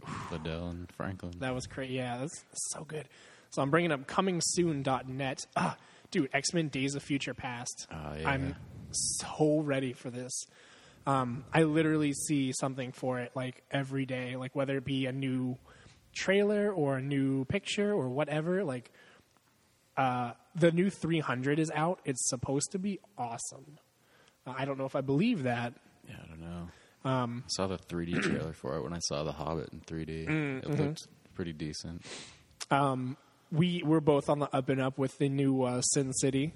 Liddell and Franklin. That was great. Yeah, that's, that's so good. So I'm bringing up comingsoon.net. Ah, dude, X Men Days of Future Past. Oh, yeah. I'm so ready for this. Um, I literally see something for it like every day, like whether it be a new trailer or a new picture or whatever. Like uh, the new 300 is out. It's supposed to be awesome. Uh, I don't know if I believe that. yeah, I don't know. Um, I saw the 3D trailer for it when I saw The Hobbit in 3D. Mm, It mm-hmm. looked pretty decent. We we're both on the up and up with the new uh, Sin City.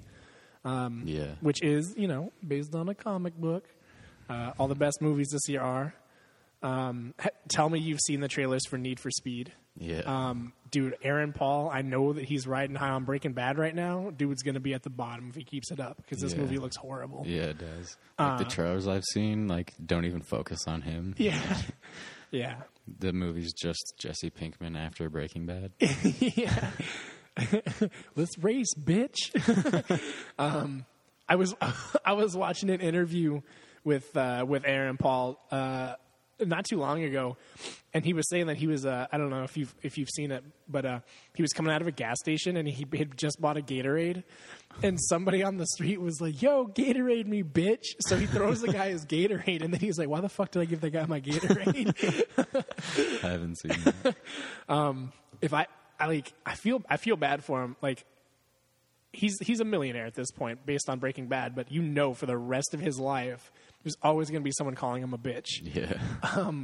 yeah. which is you know based on a comic book. Uh, all the best movies this year are. Um, tell me you've seen the trailers for Need for Speed. Yeah. Um, dude, Aaron Paul, I know that he's riding high on Breaking Bad right now. Dude's going to be at the bottom if he keeps it up because this Yeah. movie looks horrible. yeah, it does. Like the trailers I've seen, like, don't even focus on him. Uh. Yeah. yeah. The movie's just Jesse Pinkman after Breaking Bad. yeah. Let's race, bitch. um, I was I was watching an interview with uh, with Aaron Paul uh, not too long ago, and he was saying that he was uh, I don't know if you've if you've seen it, but uh, he was coming out of a gas station and he had just bought a Gatorade, and somebody on the street was like, "Yo, Gatorade me, bitch!" So he throws the guy his Gatorade, and then he's like, "Why the fuck did I give the guy my Gatorade?" I haven't seen that. if I, I like I feel I feel bad for him. Like he's he's a millionaire at this point based on Breaking Bad, but you know for the rest of his life there's always going to be someone calling him a bitch. Yeah.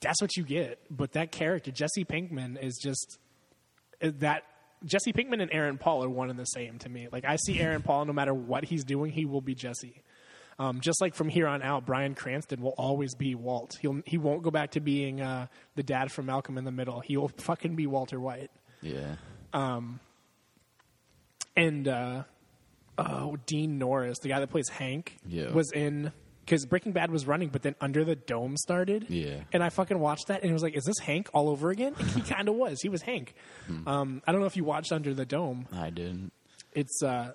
That's what you get. But that character Jesse Pinkman is just that Jesse Pinkman and Aaron Paul are one and the same to me. Like I see Aaron Paul no matter what he's doing, he will be Jesse. Um, just like from here on out, Bryan Cranston will always be Walt. He'll he won't go back to being uh, the dad from Malcolm in the Middle. He will fucking be Walter White. Yeah. Um. and uh, oh, Dean Norris, the guy that plays Hank, Yeah. was in because Breaking Bad was running, but then Under the Dome started. Yeah. and I fucking watched that and it was like, is this Hank all over again? And he kind of was. He was Hank. Hmm. Um, I don't know if you watched Under the Dome. I didn't. It's uh,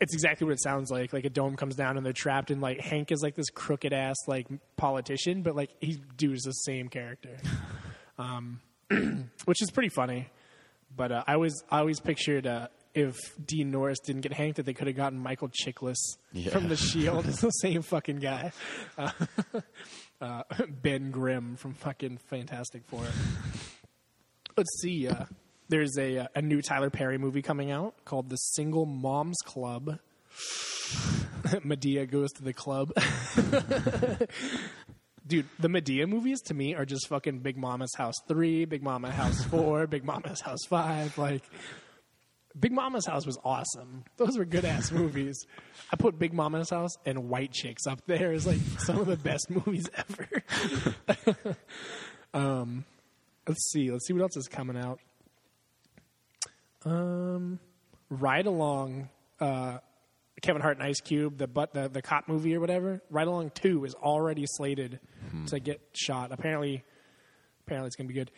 it's exactly what it sounds like. Like a dome comes down and they're trapped, and like Hank is like this crooked ass like politician, but like he dude is the same character, um, which is pretty funny. But uh, I was I always pictured uh, if Dean Norris didn't get Hank, that they could have gotten Michael Chiklis Yeah. from The Shield. it's the same fucking guy. Uh, uh, ben Grimm from fucking Fantastic Four. Let's see. Uh, there's a a new Tyler Perry movie coming out called The Single Moms Club. Madea goes to the club. dude, the Madea movies to me are just fucking Big Mama's House three, Big Mama House four, Big Mama's House five. Like, Big Mama's House was awesome. Those were good ass movies. I put Big Mama's House and White Chicks up there as like some of the best movies ever. um, let's see. Let's see what else is coming out. Um, Ride Along, uh, Kevin Hart and Ice Cube, the but the the cop movie or whatever. Ride Along Two is already slated to get shot. Apparently, apparently it's gonna be good.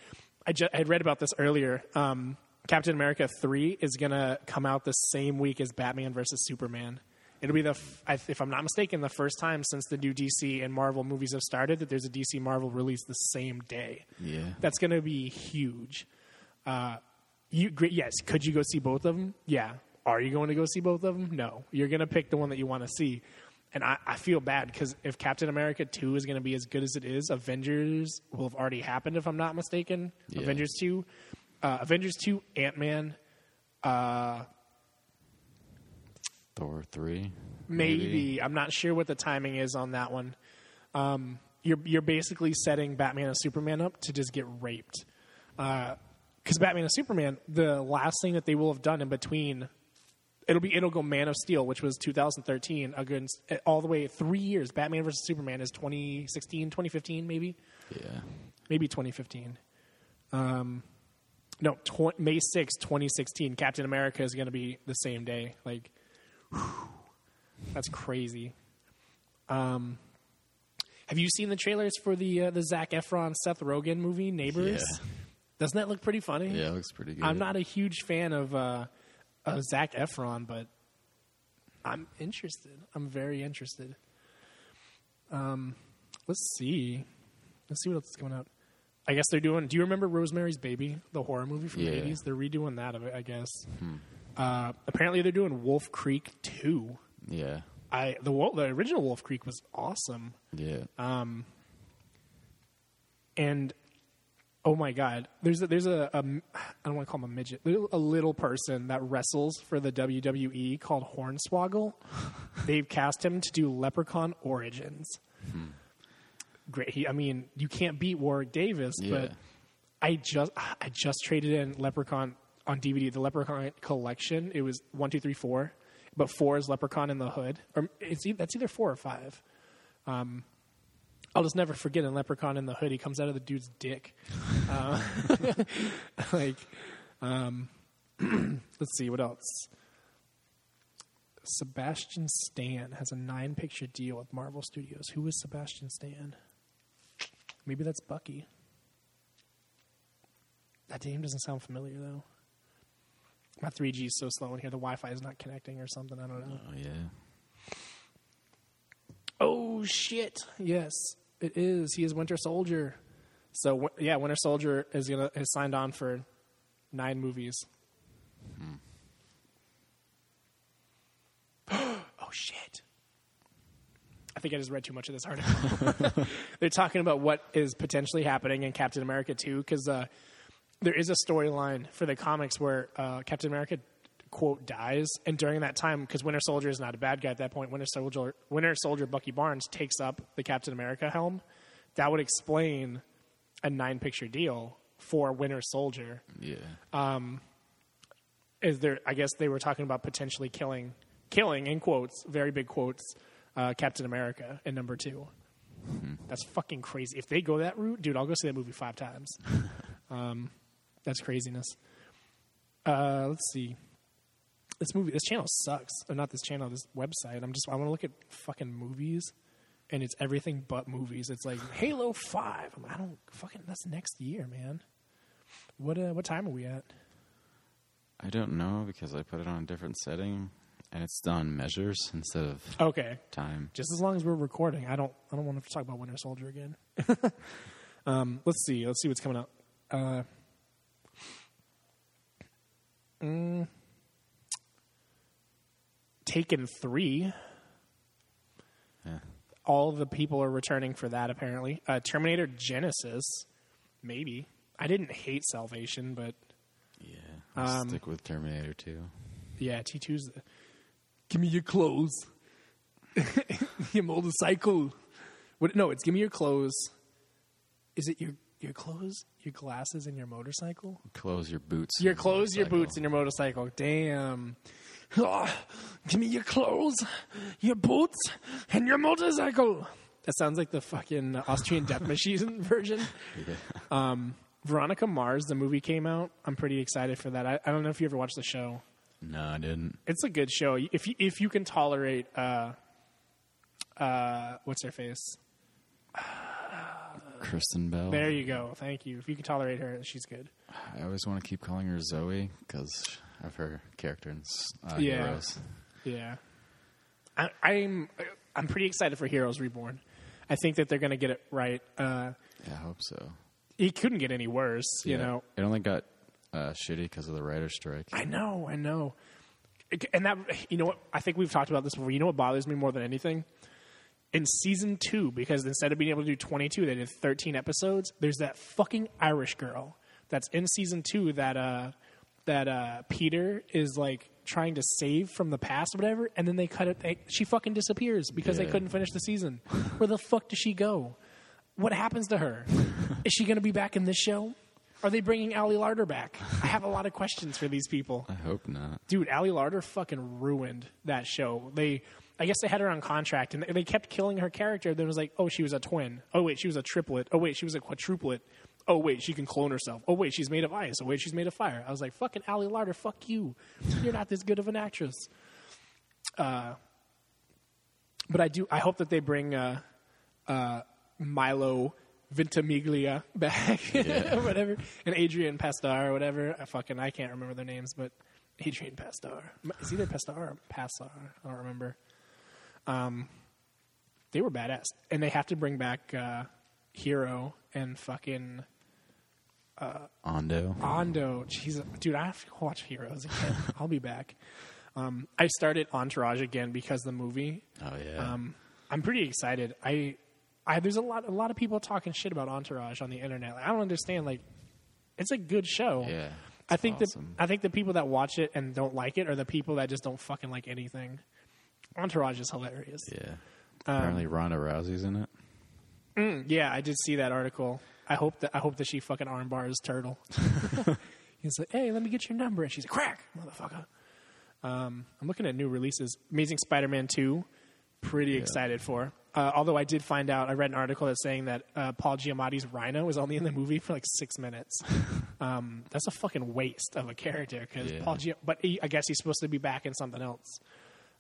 I, ju- I had read about this earlier. Um, Captain America Three is gonna come out the same week as Batman versus Superman. It'll be the, f- I- if I'm not mistaken, the first time since the new DC and Marvel movies have started that there's a DC Marvel release the same day. Yeah. That's going to be huge. Uh, you great, yes. Could you go see both of them? Yeah. Are you going to go see both of them? No. You're going to pick the one that you want to see. And I, I feel bad because if Captain America 2 is going to be as good as it is, Avengers will have already happened, if I'm not mistaken. Yeah. Avengers 2. Uh, Avengers 2, Ant Man, uh, Thor three. maybe. I'm not sure what the timing is on that one. Um, you're you're basically setting Batman and Superman up to just get raped. Because Batman and Superman, the last thing that they will have done in between, it'll be it'll go Man of Steel, which was 2013, against all the way three years. Batman versus Superman is 2016, 2015, maybe Yeah. maybe 2015. Um, no, tw- May 6, 2016. Captain America is going to be the same day. Like, whew, that's crazy. Um, have you seen the trailers for the uh, the Zac Efron Seth Rogen movie Neighbors? Yeah. Doesn't that look pretty funny? Yeah, it looks pretty good. I'm not a huge fan of uh, of Zac Efron, but I'm interested. I'm very interested. Um, let's see. Let's see what else is coming out. I guess they're doing. Do you remember Rosemary's Baby, the horror movie from Yeah. the 80s? They're redoing that, of it, I guess. Hmm. Uh, apparently, they're doing Wolf Creek 2. Yeah. I the the original Wolf Creek was awesome, Yeah. Um, and oh my god, there's a, there's a, a I don't want to call him a midget, a little person that wrestles for the WWE called Hornswoggle. They've cast him to do Leprechaun Origins. Hmm. Great. He, I mean, you can't beat Warwick Davis, Yeah. but I just I just traded in Leprechaun on DVD, the Leprechaun collection. It was one, two, three, four, but four is Leprechaun in the Hood, or it's that's either four or five. Um, I'll just never forget in Leprechaun in the Hood. He comes out of the dude's dick. Uh, like, um, let's see what else. Sebastian Stan has a nine-picture deal with Marvel Studios. Who is Sebastian Stan? Maybe that's Bucky. That name doesn't sound familiar though. My 3G is so slow in here. The Wi-Fi is not connecting or something. I don't know. Oh yeah. Oh shit! Yes, it is. He is Winter Soldier. So yeah, Winter Soldier is gonna is signed on for nine movies. Hmm. oh shit! I think I just read too much of this article. They're talking about what is potentially happening in Captain America 2 because uh, there is a storyline for the comics where uh, Captain America quote dies, and during that time, because Winter Soldier is not a bad guy at that point, Winter Soldier, Winter Soldier Bucky Barnes takes up the Captain America helm. That would explain a nine picture deal for Winter Soldier. Yeah. Is there? I guess they were talking about potentially killing, killing in quotes, very big quotes, uh, Captain America in number 2 That's fucking crazy. If they go that route, dude, I'll go see that movie five times. um, that's craziness. Uh, let's see. This movie, this channel sucks. Or not this channel, this website. I'm just, I want to look at fucking movies, and it's everything but movies. It's like Halo Five. I'm, I don't fucking. That's next year, man. What uh, what time are we at? I don't know because I put it on a different setting and it's done measures instead of Okay, time. just as long as we're recording. I don't I don't want to talk about Winter Soldier again. um, let's see. Let's see what's coming up. Uh, mm, Taken three. Yeah. All the people are returning for that. Apparently, uh, Terminator Genesis. Maybe I didn't hate Salvation, but Yeah. I'll Um, stick with Terminator 2. yeah, T 2s Give me your clothes. your motorcycle. What? No, it's give me your clothes. Is it your your clothes, your glasses, and your motorcycle? Clothes your boots. Your clothes, your boots, and your motorcycle. Damn. Ah, give me your clothes, your boots, and your motorcycle. That sounds like the fucking Austrian Death Machine version. Um, Veronica Mars, the movie came out. I'm pretty excited for that. I, I don't know if you ever watched the show. No, I didn't. It's a good show. If you, if you can tolerate, uh, uh, what's her face? Kristen Bell. There you go. Thank you. If you can tolerate her, she's good. I always want to keep calling her Zoe because of her character in uh, Yeah. Heroes. Yeah, I, I'm I'm pretty excited for Heroes Reborn. I think that they're going to get it right. Uh, Yeah, I hope so. it couldn't get any worse, you Yeah. know. it only got uh, shitty because of the writer's strike. I know, I know. And that, you know what? I think we've talked about this before. You know what bothers me more than anything? In season two, because instead of being able to do 22, they did 13 episodes. There's that fucking Irish girl that's in season two that uh, that uh, Peter is like trying to save from the past, or whatever. And then they cut it. They, she fucking disappears because they couldn't finish the season. Where the fuck does she go? What happens to her? is she going to be back in this show? Are they bringing Ali Larter back? I have a lot of questions for these people I hope not. dude, Ali Larter fucking ruined that show. They, I guess they had her on contract, and they kept killing her character. Then it was like, oh, she was a twin. Oh wait, she was a triplet. Oh wait, she was a quadruplet. Oh wait, she can clone herself. Oh wait, she's made of ice. Oh wait, she's made of fire. I was like, fucking Ali Larter, fuck you. You're not this good of an actress. Uh, but I do. I hope that they bring uh, uh, Milo Ventimiglia back, or whatever, and Adrian Pasdar, or whatever. I fucking I can't remember their names, but Adrian Pasdar. It's either Pastar or Passar. I don't remember. Um, they were badass, and they have to bring back uh, Hiro and fucking Ando. Ando. Jeez, dude, I have to watch Heroes again. I'll be back. Um, I started Entourage again because the movie. Oh yeah. Um, I'm pretty excited. I, I there's a lot a lot of people talking shit about Entourage on the internet. Like, I don't understand. Like, it's a good show. yeah. I think awesome. the I think the people that watch it and don't like it are the people that just don't fucking like anything. Entourage is hilarious. Yeah. Um, Apparently Ronda Rousey's in it. Mm, yeah, I did see that article. I hope that I hope that she fucking armbars Turtle. He's like, "Hey, let me get your number," and she's like, "Crack, motherfucker." Um, I'm looking at new releases. Amazing Spider-Man Two, pretty excited for. Uh, although I did find out, I read an article that's saying that uh, Paul Giamatti's Rhino was only in the movie for like six minutes. um, that's a fucking waste of a character because Yeah. Paul. Gia- but he, I guess he's supposed to be back in something else.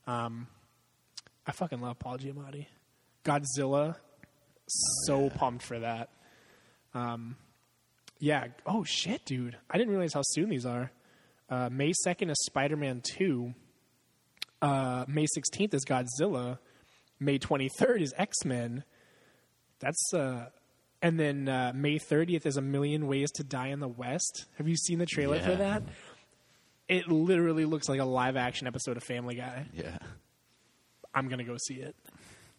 Um, I fucking love Paul Giamatti. Godzilla, so pumped for that. Um, yeah. Oh shit, dude! I didn't realize how soon these are. Uh, May second is Spider Man two. Uh, May sixteenth is Godzilla. May twenty third is X Men. That's uh, and then uh, May thirtieth is A Million Ways to Die in the West. Have you seen the trailer for that? It literally looks like a live action episode of Family Guy. Yeah. I'm gonna go see it.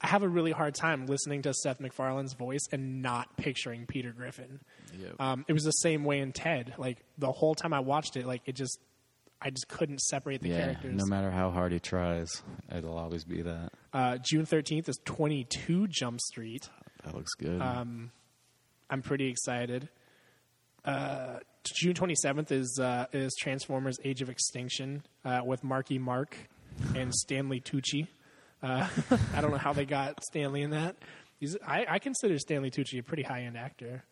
I have a really hard time listening to Seth MacFarlane's voice and not picturing Peter Griffin. Yep. Um, it was the same way in Ted. Like the whole time I watched it, like it just, I just couldn't separate the yeah. characters. No matter how hard he tries, it'll always be that. uh, June thirteenth is Twenty Two Jump Street. That looks good. Um, I'm pretty excited. Uh, June 27th is uh, is Transformers: Age of Extinction uh, with Marky Mark and Stanley Tucci. Uh, I don't know how they got Stanley in that. He's, I, I consider Stanley Tucci a pretty high end actor.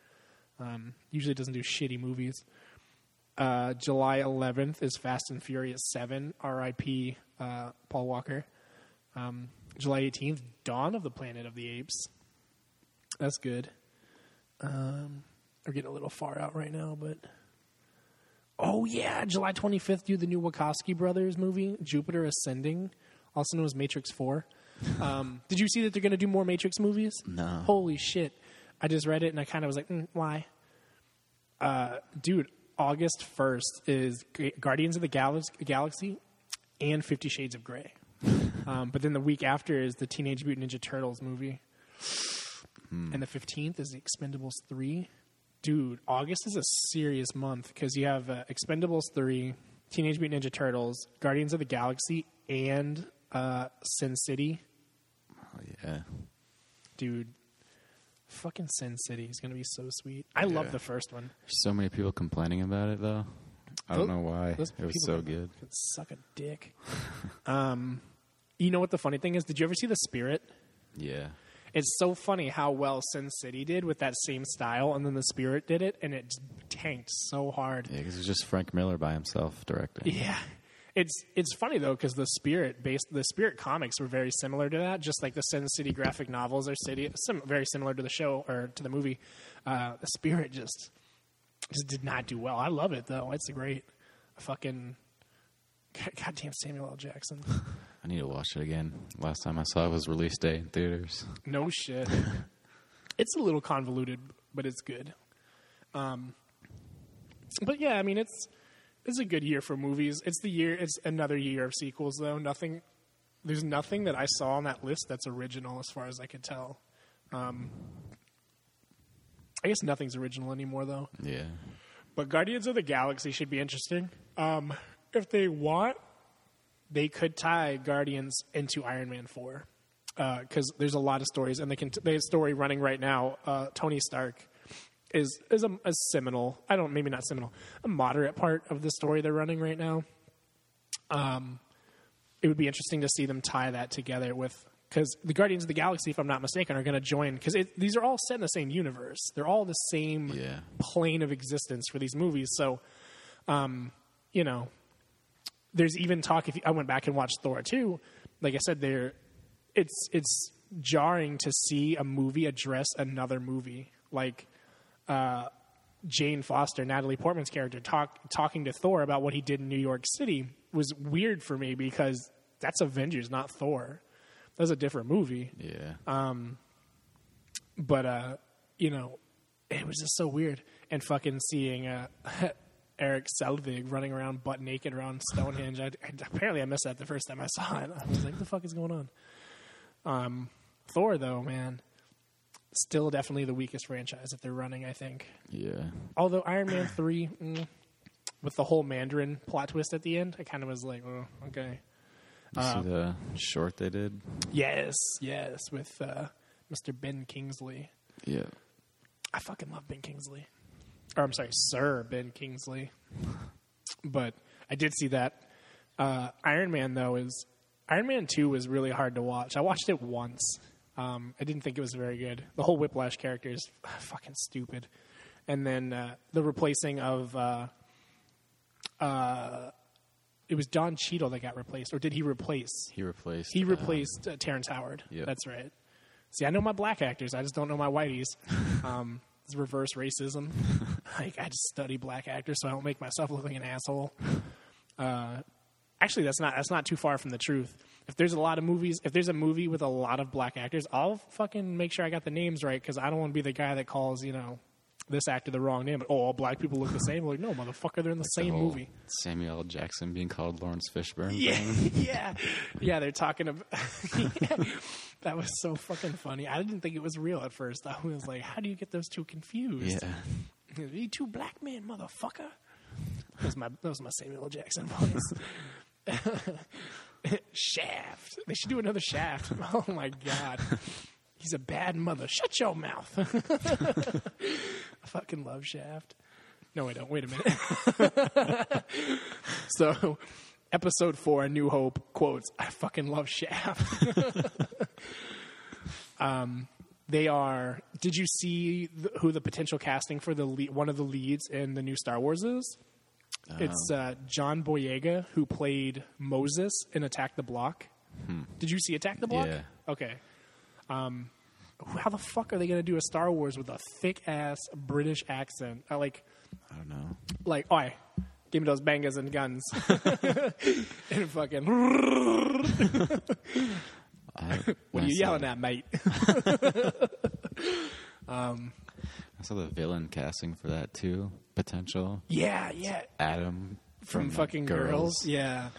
Um, usually doesn't do shitty movies. Uh, July 11th is Fast and Furious 7. R.I.P. Uh, Paul Walker. Um, July 18th, Dawn of the Planet of the Apes. That's good. Um, we're getting a little far out right now, but oh yeah, July 25th, do the new Wachowski brothers movie, Jupiter Ascending, also known as Matrix 4. Um, did you see that they're going to do more Matrix movies? No. Holy shit! I just read it and I kind of was like, mm, why? Uh, dude, August 1st is Guardians of the Galax- Galaxy and Fifty Shades of Grey. um, but then the week after is the Teenage Mutant Ninja Turtles movie. And the 15th is the Expendables 3. Dude, August is a serious month because you have uh, Expendables 3, Teenage Mutant Ninja Turtles, Guardians of the Galaxy, and uh, Sin City. Oh, yeah. Dude, Fucking Sin City is gonna be so sweet. I love the first one. So many people complaining about it though. I don't Those- know why. those It was people so can- good. Could suck a dick. um, you know what the funny thing is? Did you ever see The Spirit? Yeah. It's so funny how well Sin City did with that same style, and then The Spirit did it, and it tanked so hard. Yeah, because it was just Frank Miller by himself directing. Yeah. It's it's funny though because the spirit based the spirit comics were very similar to that. Just like the Sin City graphic novels are city sim, very similar to the show or to the movie. Uh, the spirit just just did not do well. I love it though. It's a great fucking God- goddamn Samuel L. Jackson. I need to watch it again. Last time I saw it was release day in theaters. No shit. it's a little convoluted, but it's good. Um, but yeah, I mean it's it's a good year for movies. It's the year. It's another year of sequels, though. Nothing. There's nothing that I saw on that list that's original, as far as I could tell. Um, I guess nothing's original anymore, though. Yeah. But Guardians of the Galaxy should be interesting. Um, if they want, they could tie Guardians into Iron Man four because there's a lot of stories, and they can. There's a story running right now. Uh, Tony Stark is is a, a seminal. I don't maybe not seminal, a moderate part of the story they're running right now. Um, it would be interesting to see them tie that together with because the Guardians of the Galaxy, if I'm not mistaken, are going to join because these are all set in the same universe. They're all the same Yeah. plane of existence for these movies. So, um, you know, there's even talk. If you, I went back and watched Thor two, like I said, there, it's it's jarring to see a movie address another movie. Like uh, Jane Foster, Natalie Portman's character, talk, talking to Thor about what he did in New York City was weird for me because that's Avengers, not Thor. That's a different movie Yeah. Um, but uh, you know, it was just so weird. And fucking seeing uh, Erik Selvig running around butt naked around Stonehenge. I, I- apparently, I missed that the first time I saw it. I was like, "What the fuck is going on?" Um, Thor, though, man, still definitely the weakest franchise that they're running. I think. yeah. Although Iron Man three, mm, with the whole Mandarin plot twist at the end, I kind of was like, "Oh, okay." You Uh, see the short they did? Yes, yes, with uh, Mr. Ben Kingsley. Yeah. I fucking love Ben Kingsley. Or I'm sorry, Sir Ben Kingsley. But I did see that. Uh, Iron Man though is Iron Man Two was really hard to watch. I watched it once. Um, I didn't think it was very good. The whole Whiplash character is fucking stupid. And then uh, the replacing of uh, uh, it was Don Cheadle that got replaced, or did he replace? He replaced. He uh, replaced uh, Terrence Howard. Yep. That's right. See, I know my black actors. I just don't know my whiteys. Um, it's reverse racism. like I just study black actors so I don't make myself look like an asshole. Uh, actually, that's not that's not too far from the truth. If there's a lot of movies, if there's a movie with a lot of black actors, I'll fucking make sure I got the names right because I don't want to be the guy that calls you know this actor the wrong name. Oh, all black people look the same. like, no, motherfucker, they're in the the same whole movie. Samuel L. Jackson being called Laurence Fishburne. Yeah, yeah, yeah. They're talking about. that was so fucking funny. I didn't think it was real at first. I was like, "How do you get those two confused?" Yeah. you two black men, motherfucker. That was my that was my Samuel Jackson voice. Shaft. They should do another Shaft. Oh my god. He's a bad mother. Shut your mouth. I fucking love Shaft. No, I don't. Wait a minute. so, episode four, New Hope quotes, I fucking love Shaft. um, they are. Did you see who the potential casting for the lead, one of the leads in the new Star Wars is? It's uh, John Boyega, who played Moses in Attack the Block. Did you see Attack the Block? Yeah. Okay. Um, how the fuck are they going to do a Star Wars with a thick ass British accent? I like, I don't know. like, oi, give me those bangers and guns, and fucking. What are you yelling at, mate? I saw the villain casting for that too. Potential yeah, yeah. Adam From, from, fucking girls. girls. Yeah.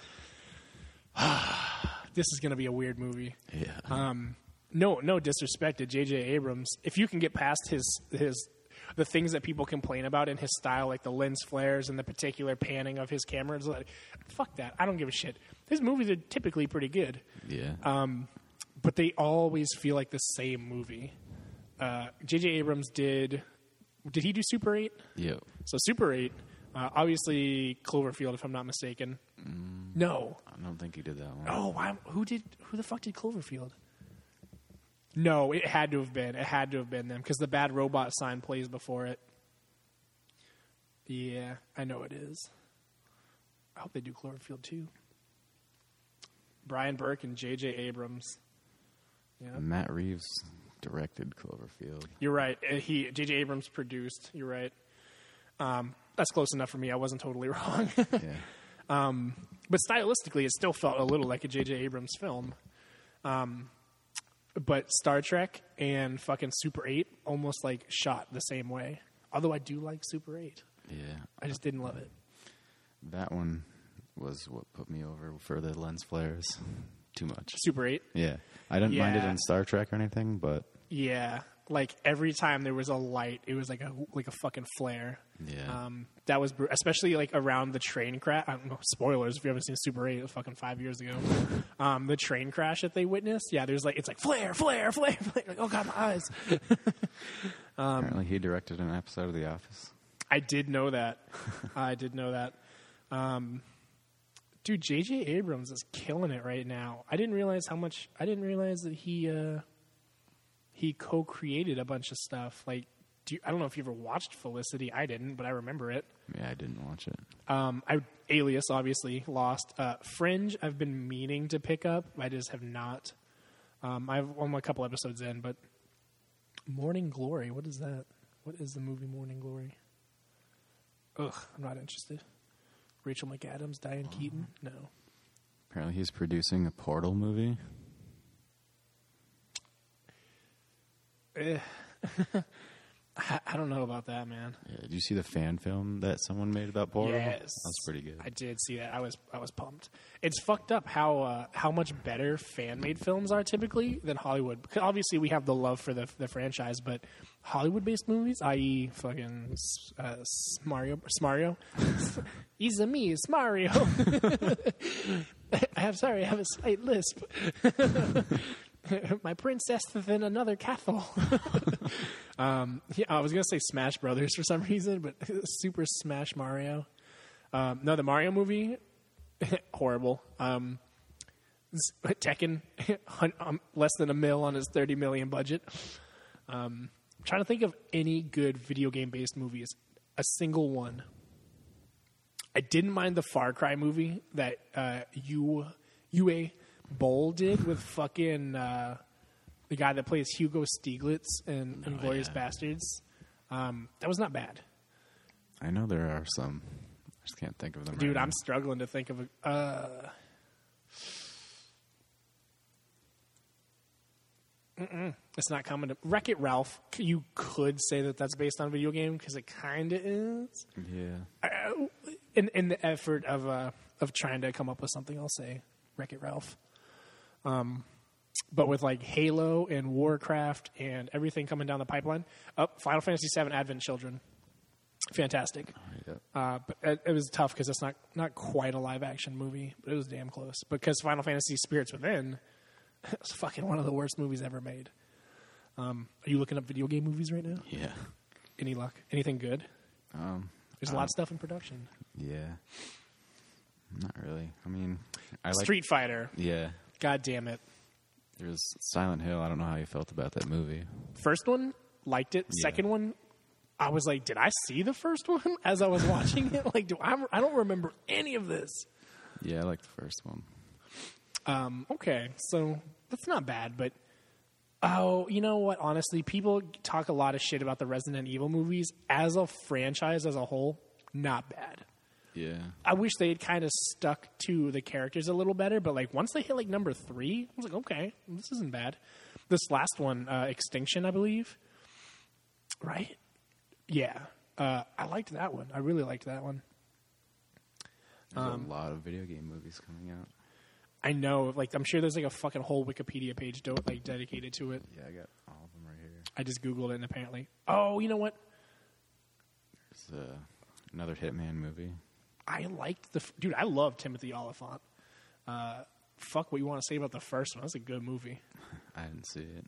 this is going to be a weird movie. Yeah. Um, no, no disrespect to J.J. Abrams. If you can get past his his the things that people complain about in his style, like the lens flares and the particular panning of his cameras, like, fuck that. I don't give a shit. His movies are typically pretty good, yeah. um, but they always feel like the same movie. Uh, J.J. Abrams did. Did he do Super Eight? Yeah. So Super Eight, uh, obviously Cloverfield, if I'm not mistaken. No, I don't think he did that one. oh, why, who did? Who the fuck did Cloverfield? No, it had to have been. It had to have been them because the Bad Robot sign plays before it. Yeah, I know it is. I hope they do Cloverfield too. Bryan Burk and J.J. Abrams. Yeah, Matt Reeves directed Cloverfield. you're right. Uh, He J.J. Abrams produced. You're right. Um, that's close enough for me. I wasn't totally wrong. Yeah. but stylistically, it still felt a little like a J.J. Abrams film. Um, but Star Trek and fucking Super 8 almost like shot the same way. Although I do like Super 8. yeah. I just didn't love it. That one was what put me over for the lens flares. Too much. Super 8? Yeah. I didn't mind it Yeah. in Star Trek or anything, but Yeah. Like every time there was a light, it was like a like a fucking flare. yeah. Um, that was br- especially like around the train crash. I don't know, spoilers if you haven't seen Super Eight, it was fucking five years ago. um, the train crash that they witnessed, yeah, there's like it's like flare, flare, flare, flare. Like, oh god, my eyes. Apparently he directed an episode of The Office. I did know that. I did know that. Um, dude, J.J. Abrams is killing it right now. I didn't realize how much. I didn't realize that he uh, he co-created a bunch of stuff. Like, do you, I don't know if you ever watched Felicity. I didn't, but I remember it. Yeah, I didn't watch it. Um, I Alias obviously lost. Uh, Fringe I've been meaning to pick up. I just have not. Um, I've I'm a couple episodes in, but Morning Glory. What is that? What is the movie Morning Glory? Ugh, I'm not interested. Rachel McAdams, Diane Keaton. No. Apparently he's producing a Portal movie. Eh. I, I don't know about that, man. Yeah, did you see the fan film that someone made about Portal? Yes, That's pretty good. I did see that. I was I was pumped. It's fucked up how uh, how much better fan made films are typically than Hollywood. Because obviously we have the love for the the franchise, but Hollywood based movies, i.e., fucking uh, Mario, Mario, he's a me, it's Mario. I'm sorry, I have a slight lisp. My princess than another castle. um, yeah, I was gonna say Smash Brothers for some reason, but Super Smash Mario. Um, no, the Mario movie, horrible. Um, Tekken, um, less than a mil on his thirty million budget. Um, I'm trying to think of any good video game based movies. A single one. I didn't mind the Far Cry movie that uh, you Uwe Boll did with fucking uh, the guy that plays Hugo Stieglitz in Inglourious yeah. Bastards. Um, that was not bad. I know there are some. I just can't think of them. Dude, right I'm struggling to think of a. Uh, mm-mm, it's not common to Wreck It Ralph. You could say that that's based on a video game because it kind of is. Yeah. Uh, in in the effort of uh, of trying to come up with something, I'll say Wreck It Ralph. Um, but with like Halo and Warcraft and everything coming down the pipeline, up Final Fantasy VII Advent Children, fantastic. yeah. Uh, but it, it was tough because it's not not quite a live action movie, but it was damn close. Because Final Fantasy Spirits Within, it's fucking one of the worst movies ever made. Um, are you looking up video game movies right now? Yeah. Any luck? Anything good? Um, There's a lot of stuff in production. yeah. Not really. I mean, I like. Street Fighter. Yeah. God damn it. There's Silent Hill. I don't know how you felt about that movie. First one, liked it. Yeah. Second one, I was like, did I see the first one as I was watching it? Like, do I? I don't remember any of this. Yeah, I like the first one. Um, okay, so that's not bad, but oh, you know what? Honestly, people talk a lot of shit about the Resident Evil movies as a franchise as a whole. Not bad. Yeah. I wish they had kind of stuck to the characters a little better, but like once they hit like number three, I was like, okay, this isn't bad. This last one, uh, Extinction, I believe, right? Yeah, uh, I liked that one. I really liked that one. There's Um, a lot of video game movies coming out. I know, like, I'm sure there's like a fucking whole Wikipedia page do- like dedicated to it. Yeah, I got all of them right here. I just googled it, and apparently, oh, you know what? There's uh, another Hitman movie. I liked the f- dude. I love Timothy Olyphant. Uh, fuck what you want to say about the first one. That's a good movie. I didn't see it.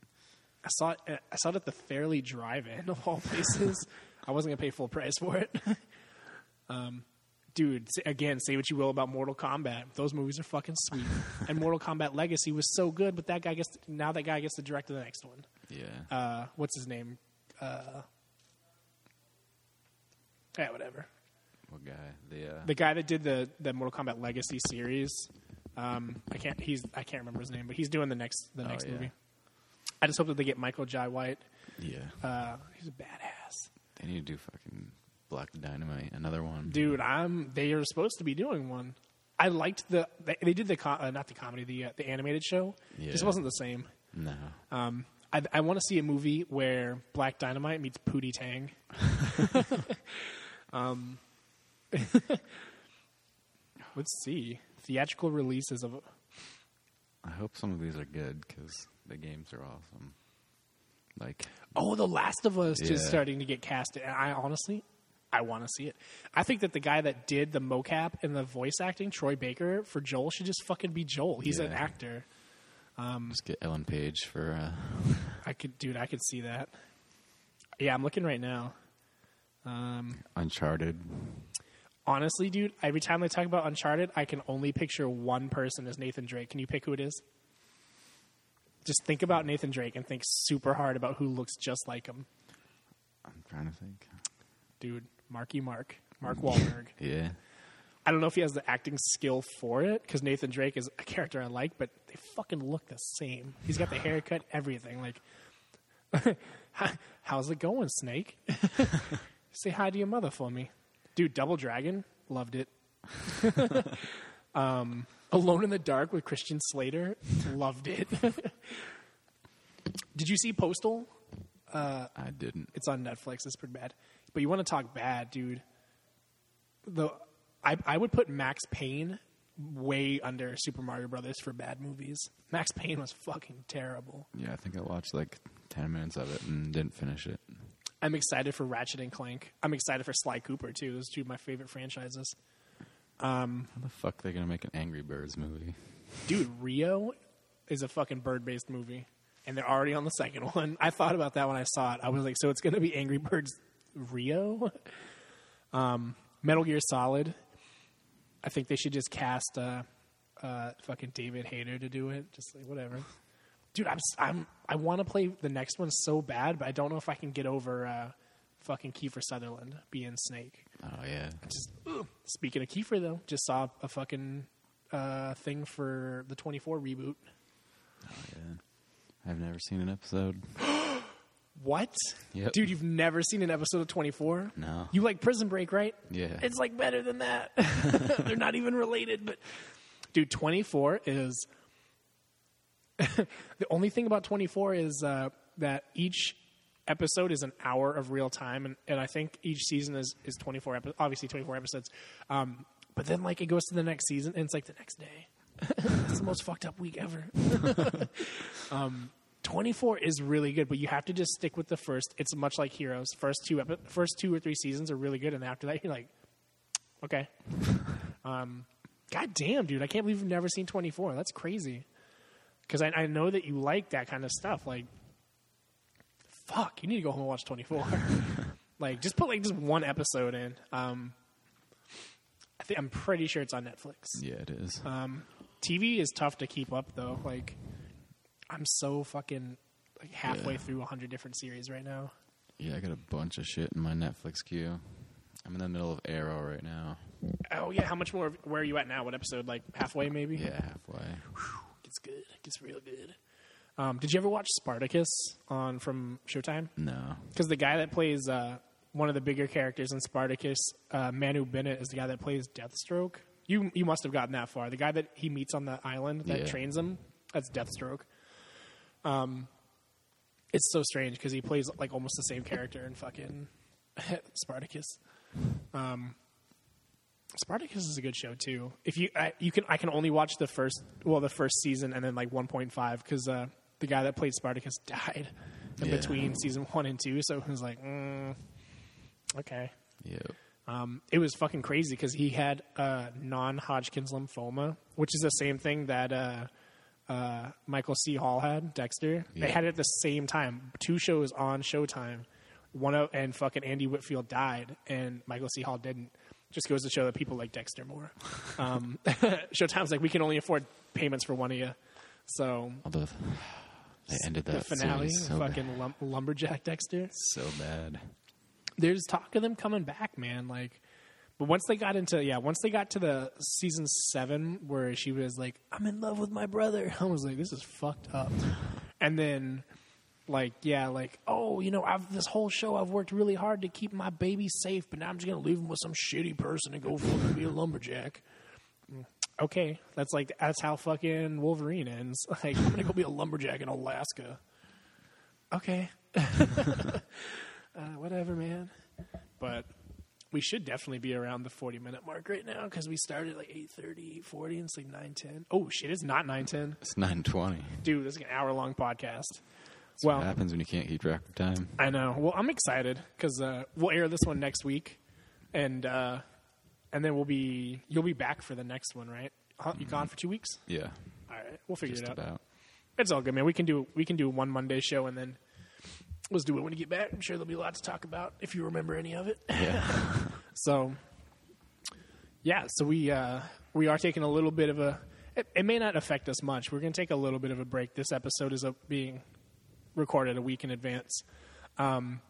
I saw it. I saw it at the Fairly Drive-In of all places. I wasn't gonna pay full price for it. um, dude, again, say what you will about Mortal Kombat. Those movies are fucking sweet. and Mortal Kombat Legacy was so good, but that guy gets now that guy gets to direct the next one. Yeah. Uh, what's his name? Uh, yeah, whatever. what guy? The uh, The guy that did the the Mortal Kombat Legacy series. Um, I can't. He's I can't remember his name, but he's doing the next the Oh, next yeah. movie. I just hope that they get Michael Jai White. yeah. Uh, he's a badass. they need to do fucking Black Dynamite, another one. dude. I'm. They are supposed to be doing one. I liked the. They, they did the co- uh, not the comedy the uh, the animated show. Yeah. Just wasn't the same. No. Um, I, I want to see a movie where Black Dynamite meets Pootie Tang. um, let's see theatrical releases of. I hope some of these are good because the games are awesome. Like, Oh, The Last of Us just Yeah. starting to get cast. And I honestly, I want to see it. I think that the guy that did the mocap and the voice acting, Troy Baker for Joel, should just fucking be Joel. He's an Yeah. actor. just get Ellen Page for. Uh, I could, dude, I could see that. Yeah, I'm looking right now. Um, Uncharted. honestly, dude, every time I talk about Uncharted, I can only picture one person as Nathan Drake. Can you pick who it is? Just think about Nathan Drake and think super hard about who looks just like him. I'm trying to think. Dude, Marky Mark. Mark Wahlberg. Yeah. I don't know if he has the acting skill for it because Nathan Drake is a character I like, but they fucking look the same. He's got the haircut, everything. Like, how's it going, Snake? Say hi to your mother for me, dude. Double Dragon, loved it. um, Alone in the Dark with Christian Slater, loved it. Did you see Postal? Uh, I didn't. It's on Netflix. It's pretty bad. But you want to talk bad, dude? The I I would put Max Payne way under Super Mario Brothers for bad movies. Max Payne was fucking terrible. Yeah, I think I watched like 10 minutes of it and didn't finish it. I'm excited for Ratchet and Clank. I'm excited for Sly Cooper too. Those two of my favorite franchises. Um, How the fuck they gonna make an Angry Birds movie? Dude, Rio is a fucking bird-based movie, and they're already on the second one. I thought about that when I saw it. I was like, so it's going to be Angry Birds Rio. Um, Metal Gear Solid. I think they should just cast uh, uh, fucking David Hayter to do it. Just like whatever. Dude, I'm I'm I want to play the next one so bad, but I don't know if I can get over uh, fucking Kiefer Sutherland being Snake. Oh yeah. Just ugh. speaking of Kiefer though, just saw a fucking uh, thing for the 24 reboot. Oh yeah. I've never seen an episode. What? Yep. Dude, you've never seen an episode of 24? No. You like Prison Break, right? Yeah. It's like better than that. They're not even related, but dude, 24 is the only thing about 24 is uh, that each episode is an hour of real time, and, and I think each season is is 24 episodes. Obviously, 24 episodes. Um, but then like it goes to the next season, and it's like the next day. it's the most fucked up week ever. um, 24 is really good, but you have to just stick with the first. It's much like Heroes. First two epi- first two or three seasons are really good, and after that, you're like, okay. um, God damn, dude, I can't believe you've never seen 24. That's crazy. Because I, I know that you like that kind of stuff. Like, fuck, you need to go home and watch 24. like, just put like just one episode in. Um, I think I'm pretty sure it's on Netflix. Yeah, it is. Um, TV is tough to keep up though. Like, I'm so fucking like halfway Yeah. through a hundred different series right now. yeah, I got a bunch of shit in my Netflix queue. I'm in the middle of Arrow right now. Oh yeah, how much more? Where are you at now? What episode? Like halfway, maybe. Yeah, halfway. gets good. Gets real good. Um, did you ever watch Spartacus on from Showtime? No. Because the guy that plays uh, one of the bigger characters in Spartacus, uh, Manu Bennett, is the guy that plays Deathstroke. You you must have gotten that far. The guy that he meets on the island that Yeah. trains him, that's Deathstroke. Um, it's so strange because he plays like almost the same character in fucking Spartacus. Um, Spartacus is a good show too. If you I, you can I can only watch the first well the first season and then like 1.5 because uh, the guy that played Spartacus died in Yeah. between season one and two, so it was like, mm, okay. Yep. Um, it was fucking crazy because he had uh, non-Hodgkin's lymphoma, which is the same thing that uh, uh, Michael C. Hall had Dexter. They had it at the same time, two shows on Showtime. One of, and fucking Andy Whitfield died, and Michael C. Hall didn't. Just goes to show that people like Dexter more. Um, Showtime's like we can only afford payments for one of you, so Although they ended the that finale, series so fucking lumberjack Dexter. so bad. There's talk of them coming back, man. Like, but once they got into yeah, once they got to the season seven where she was like, "I'm in love with my brother," I was like, "This is fucked up." And then, like, yeah, like, oh, you know, I've this whole show I've worked really hard to keep my baby safe, but now I'm just gonna leave him with some shitty person and go fucking be a lumberjack. Okay, that's like that's how fucking Wolverine ends. Like, I'm gonna go be a lumberjack in Alaska. Okay. uh, whatever, man. But we should definitely be around the 40 minute mark right now because we started like 8.30, 8.40, and it's like 9.10. Oh, shit, it's not 9.10. It's nine twenty. Dude, this is an hour long podcast. That's what Well, happens when you can't keep track of time. I know. Well, I'm excited because uh, we'll air this one next week, and uh, and then we'll be you'll be back for the next one, right? Huh? You gone for two weeks? Yeah, All right, we'll figure just it out. about. It's all good, man. We can do we can do one Monday show, and then let's do it when you get back. I'm sure there'll be a lot to talk about if you remember any of it. Yeah, So, yeah, so we uh, we are taking a little bit of a. It, it may not affect us much. We're going to take a little bit of a break. This episode is being recorded a week in advance. Um,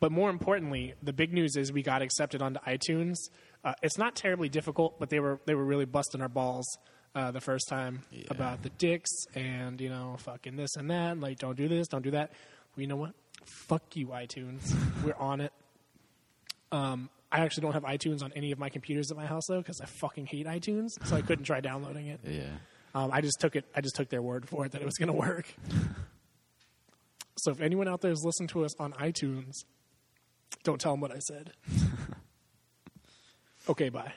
but more importantly, the big news is we got accepted onto iTunes. Uh, it's not terribly difficult, but they were they were really busting our balls uh, the first time Yeah. about the dicks and you know fucking this and that. Like, don't do this, don't do that. Well, you know what? Fuck you, iTunes. we're on it. Um, I actually don't have iTunes on any of my computers at my house though, because I fucking hate iTunes, so I couldn't try downloading it. yeah. Um, I just took it. I just took their word for it that it was going to work. so if anyone out there is listening to us on iTunes, don't tell them what I said. okay, bye.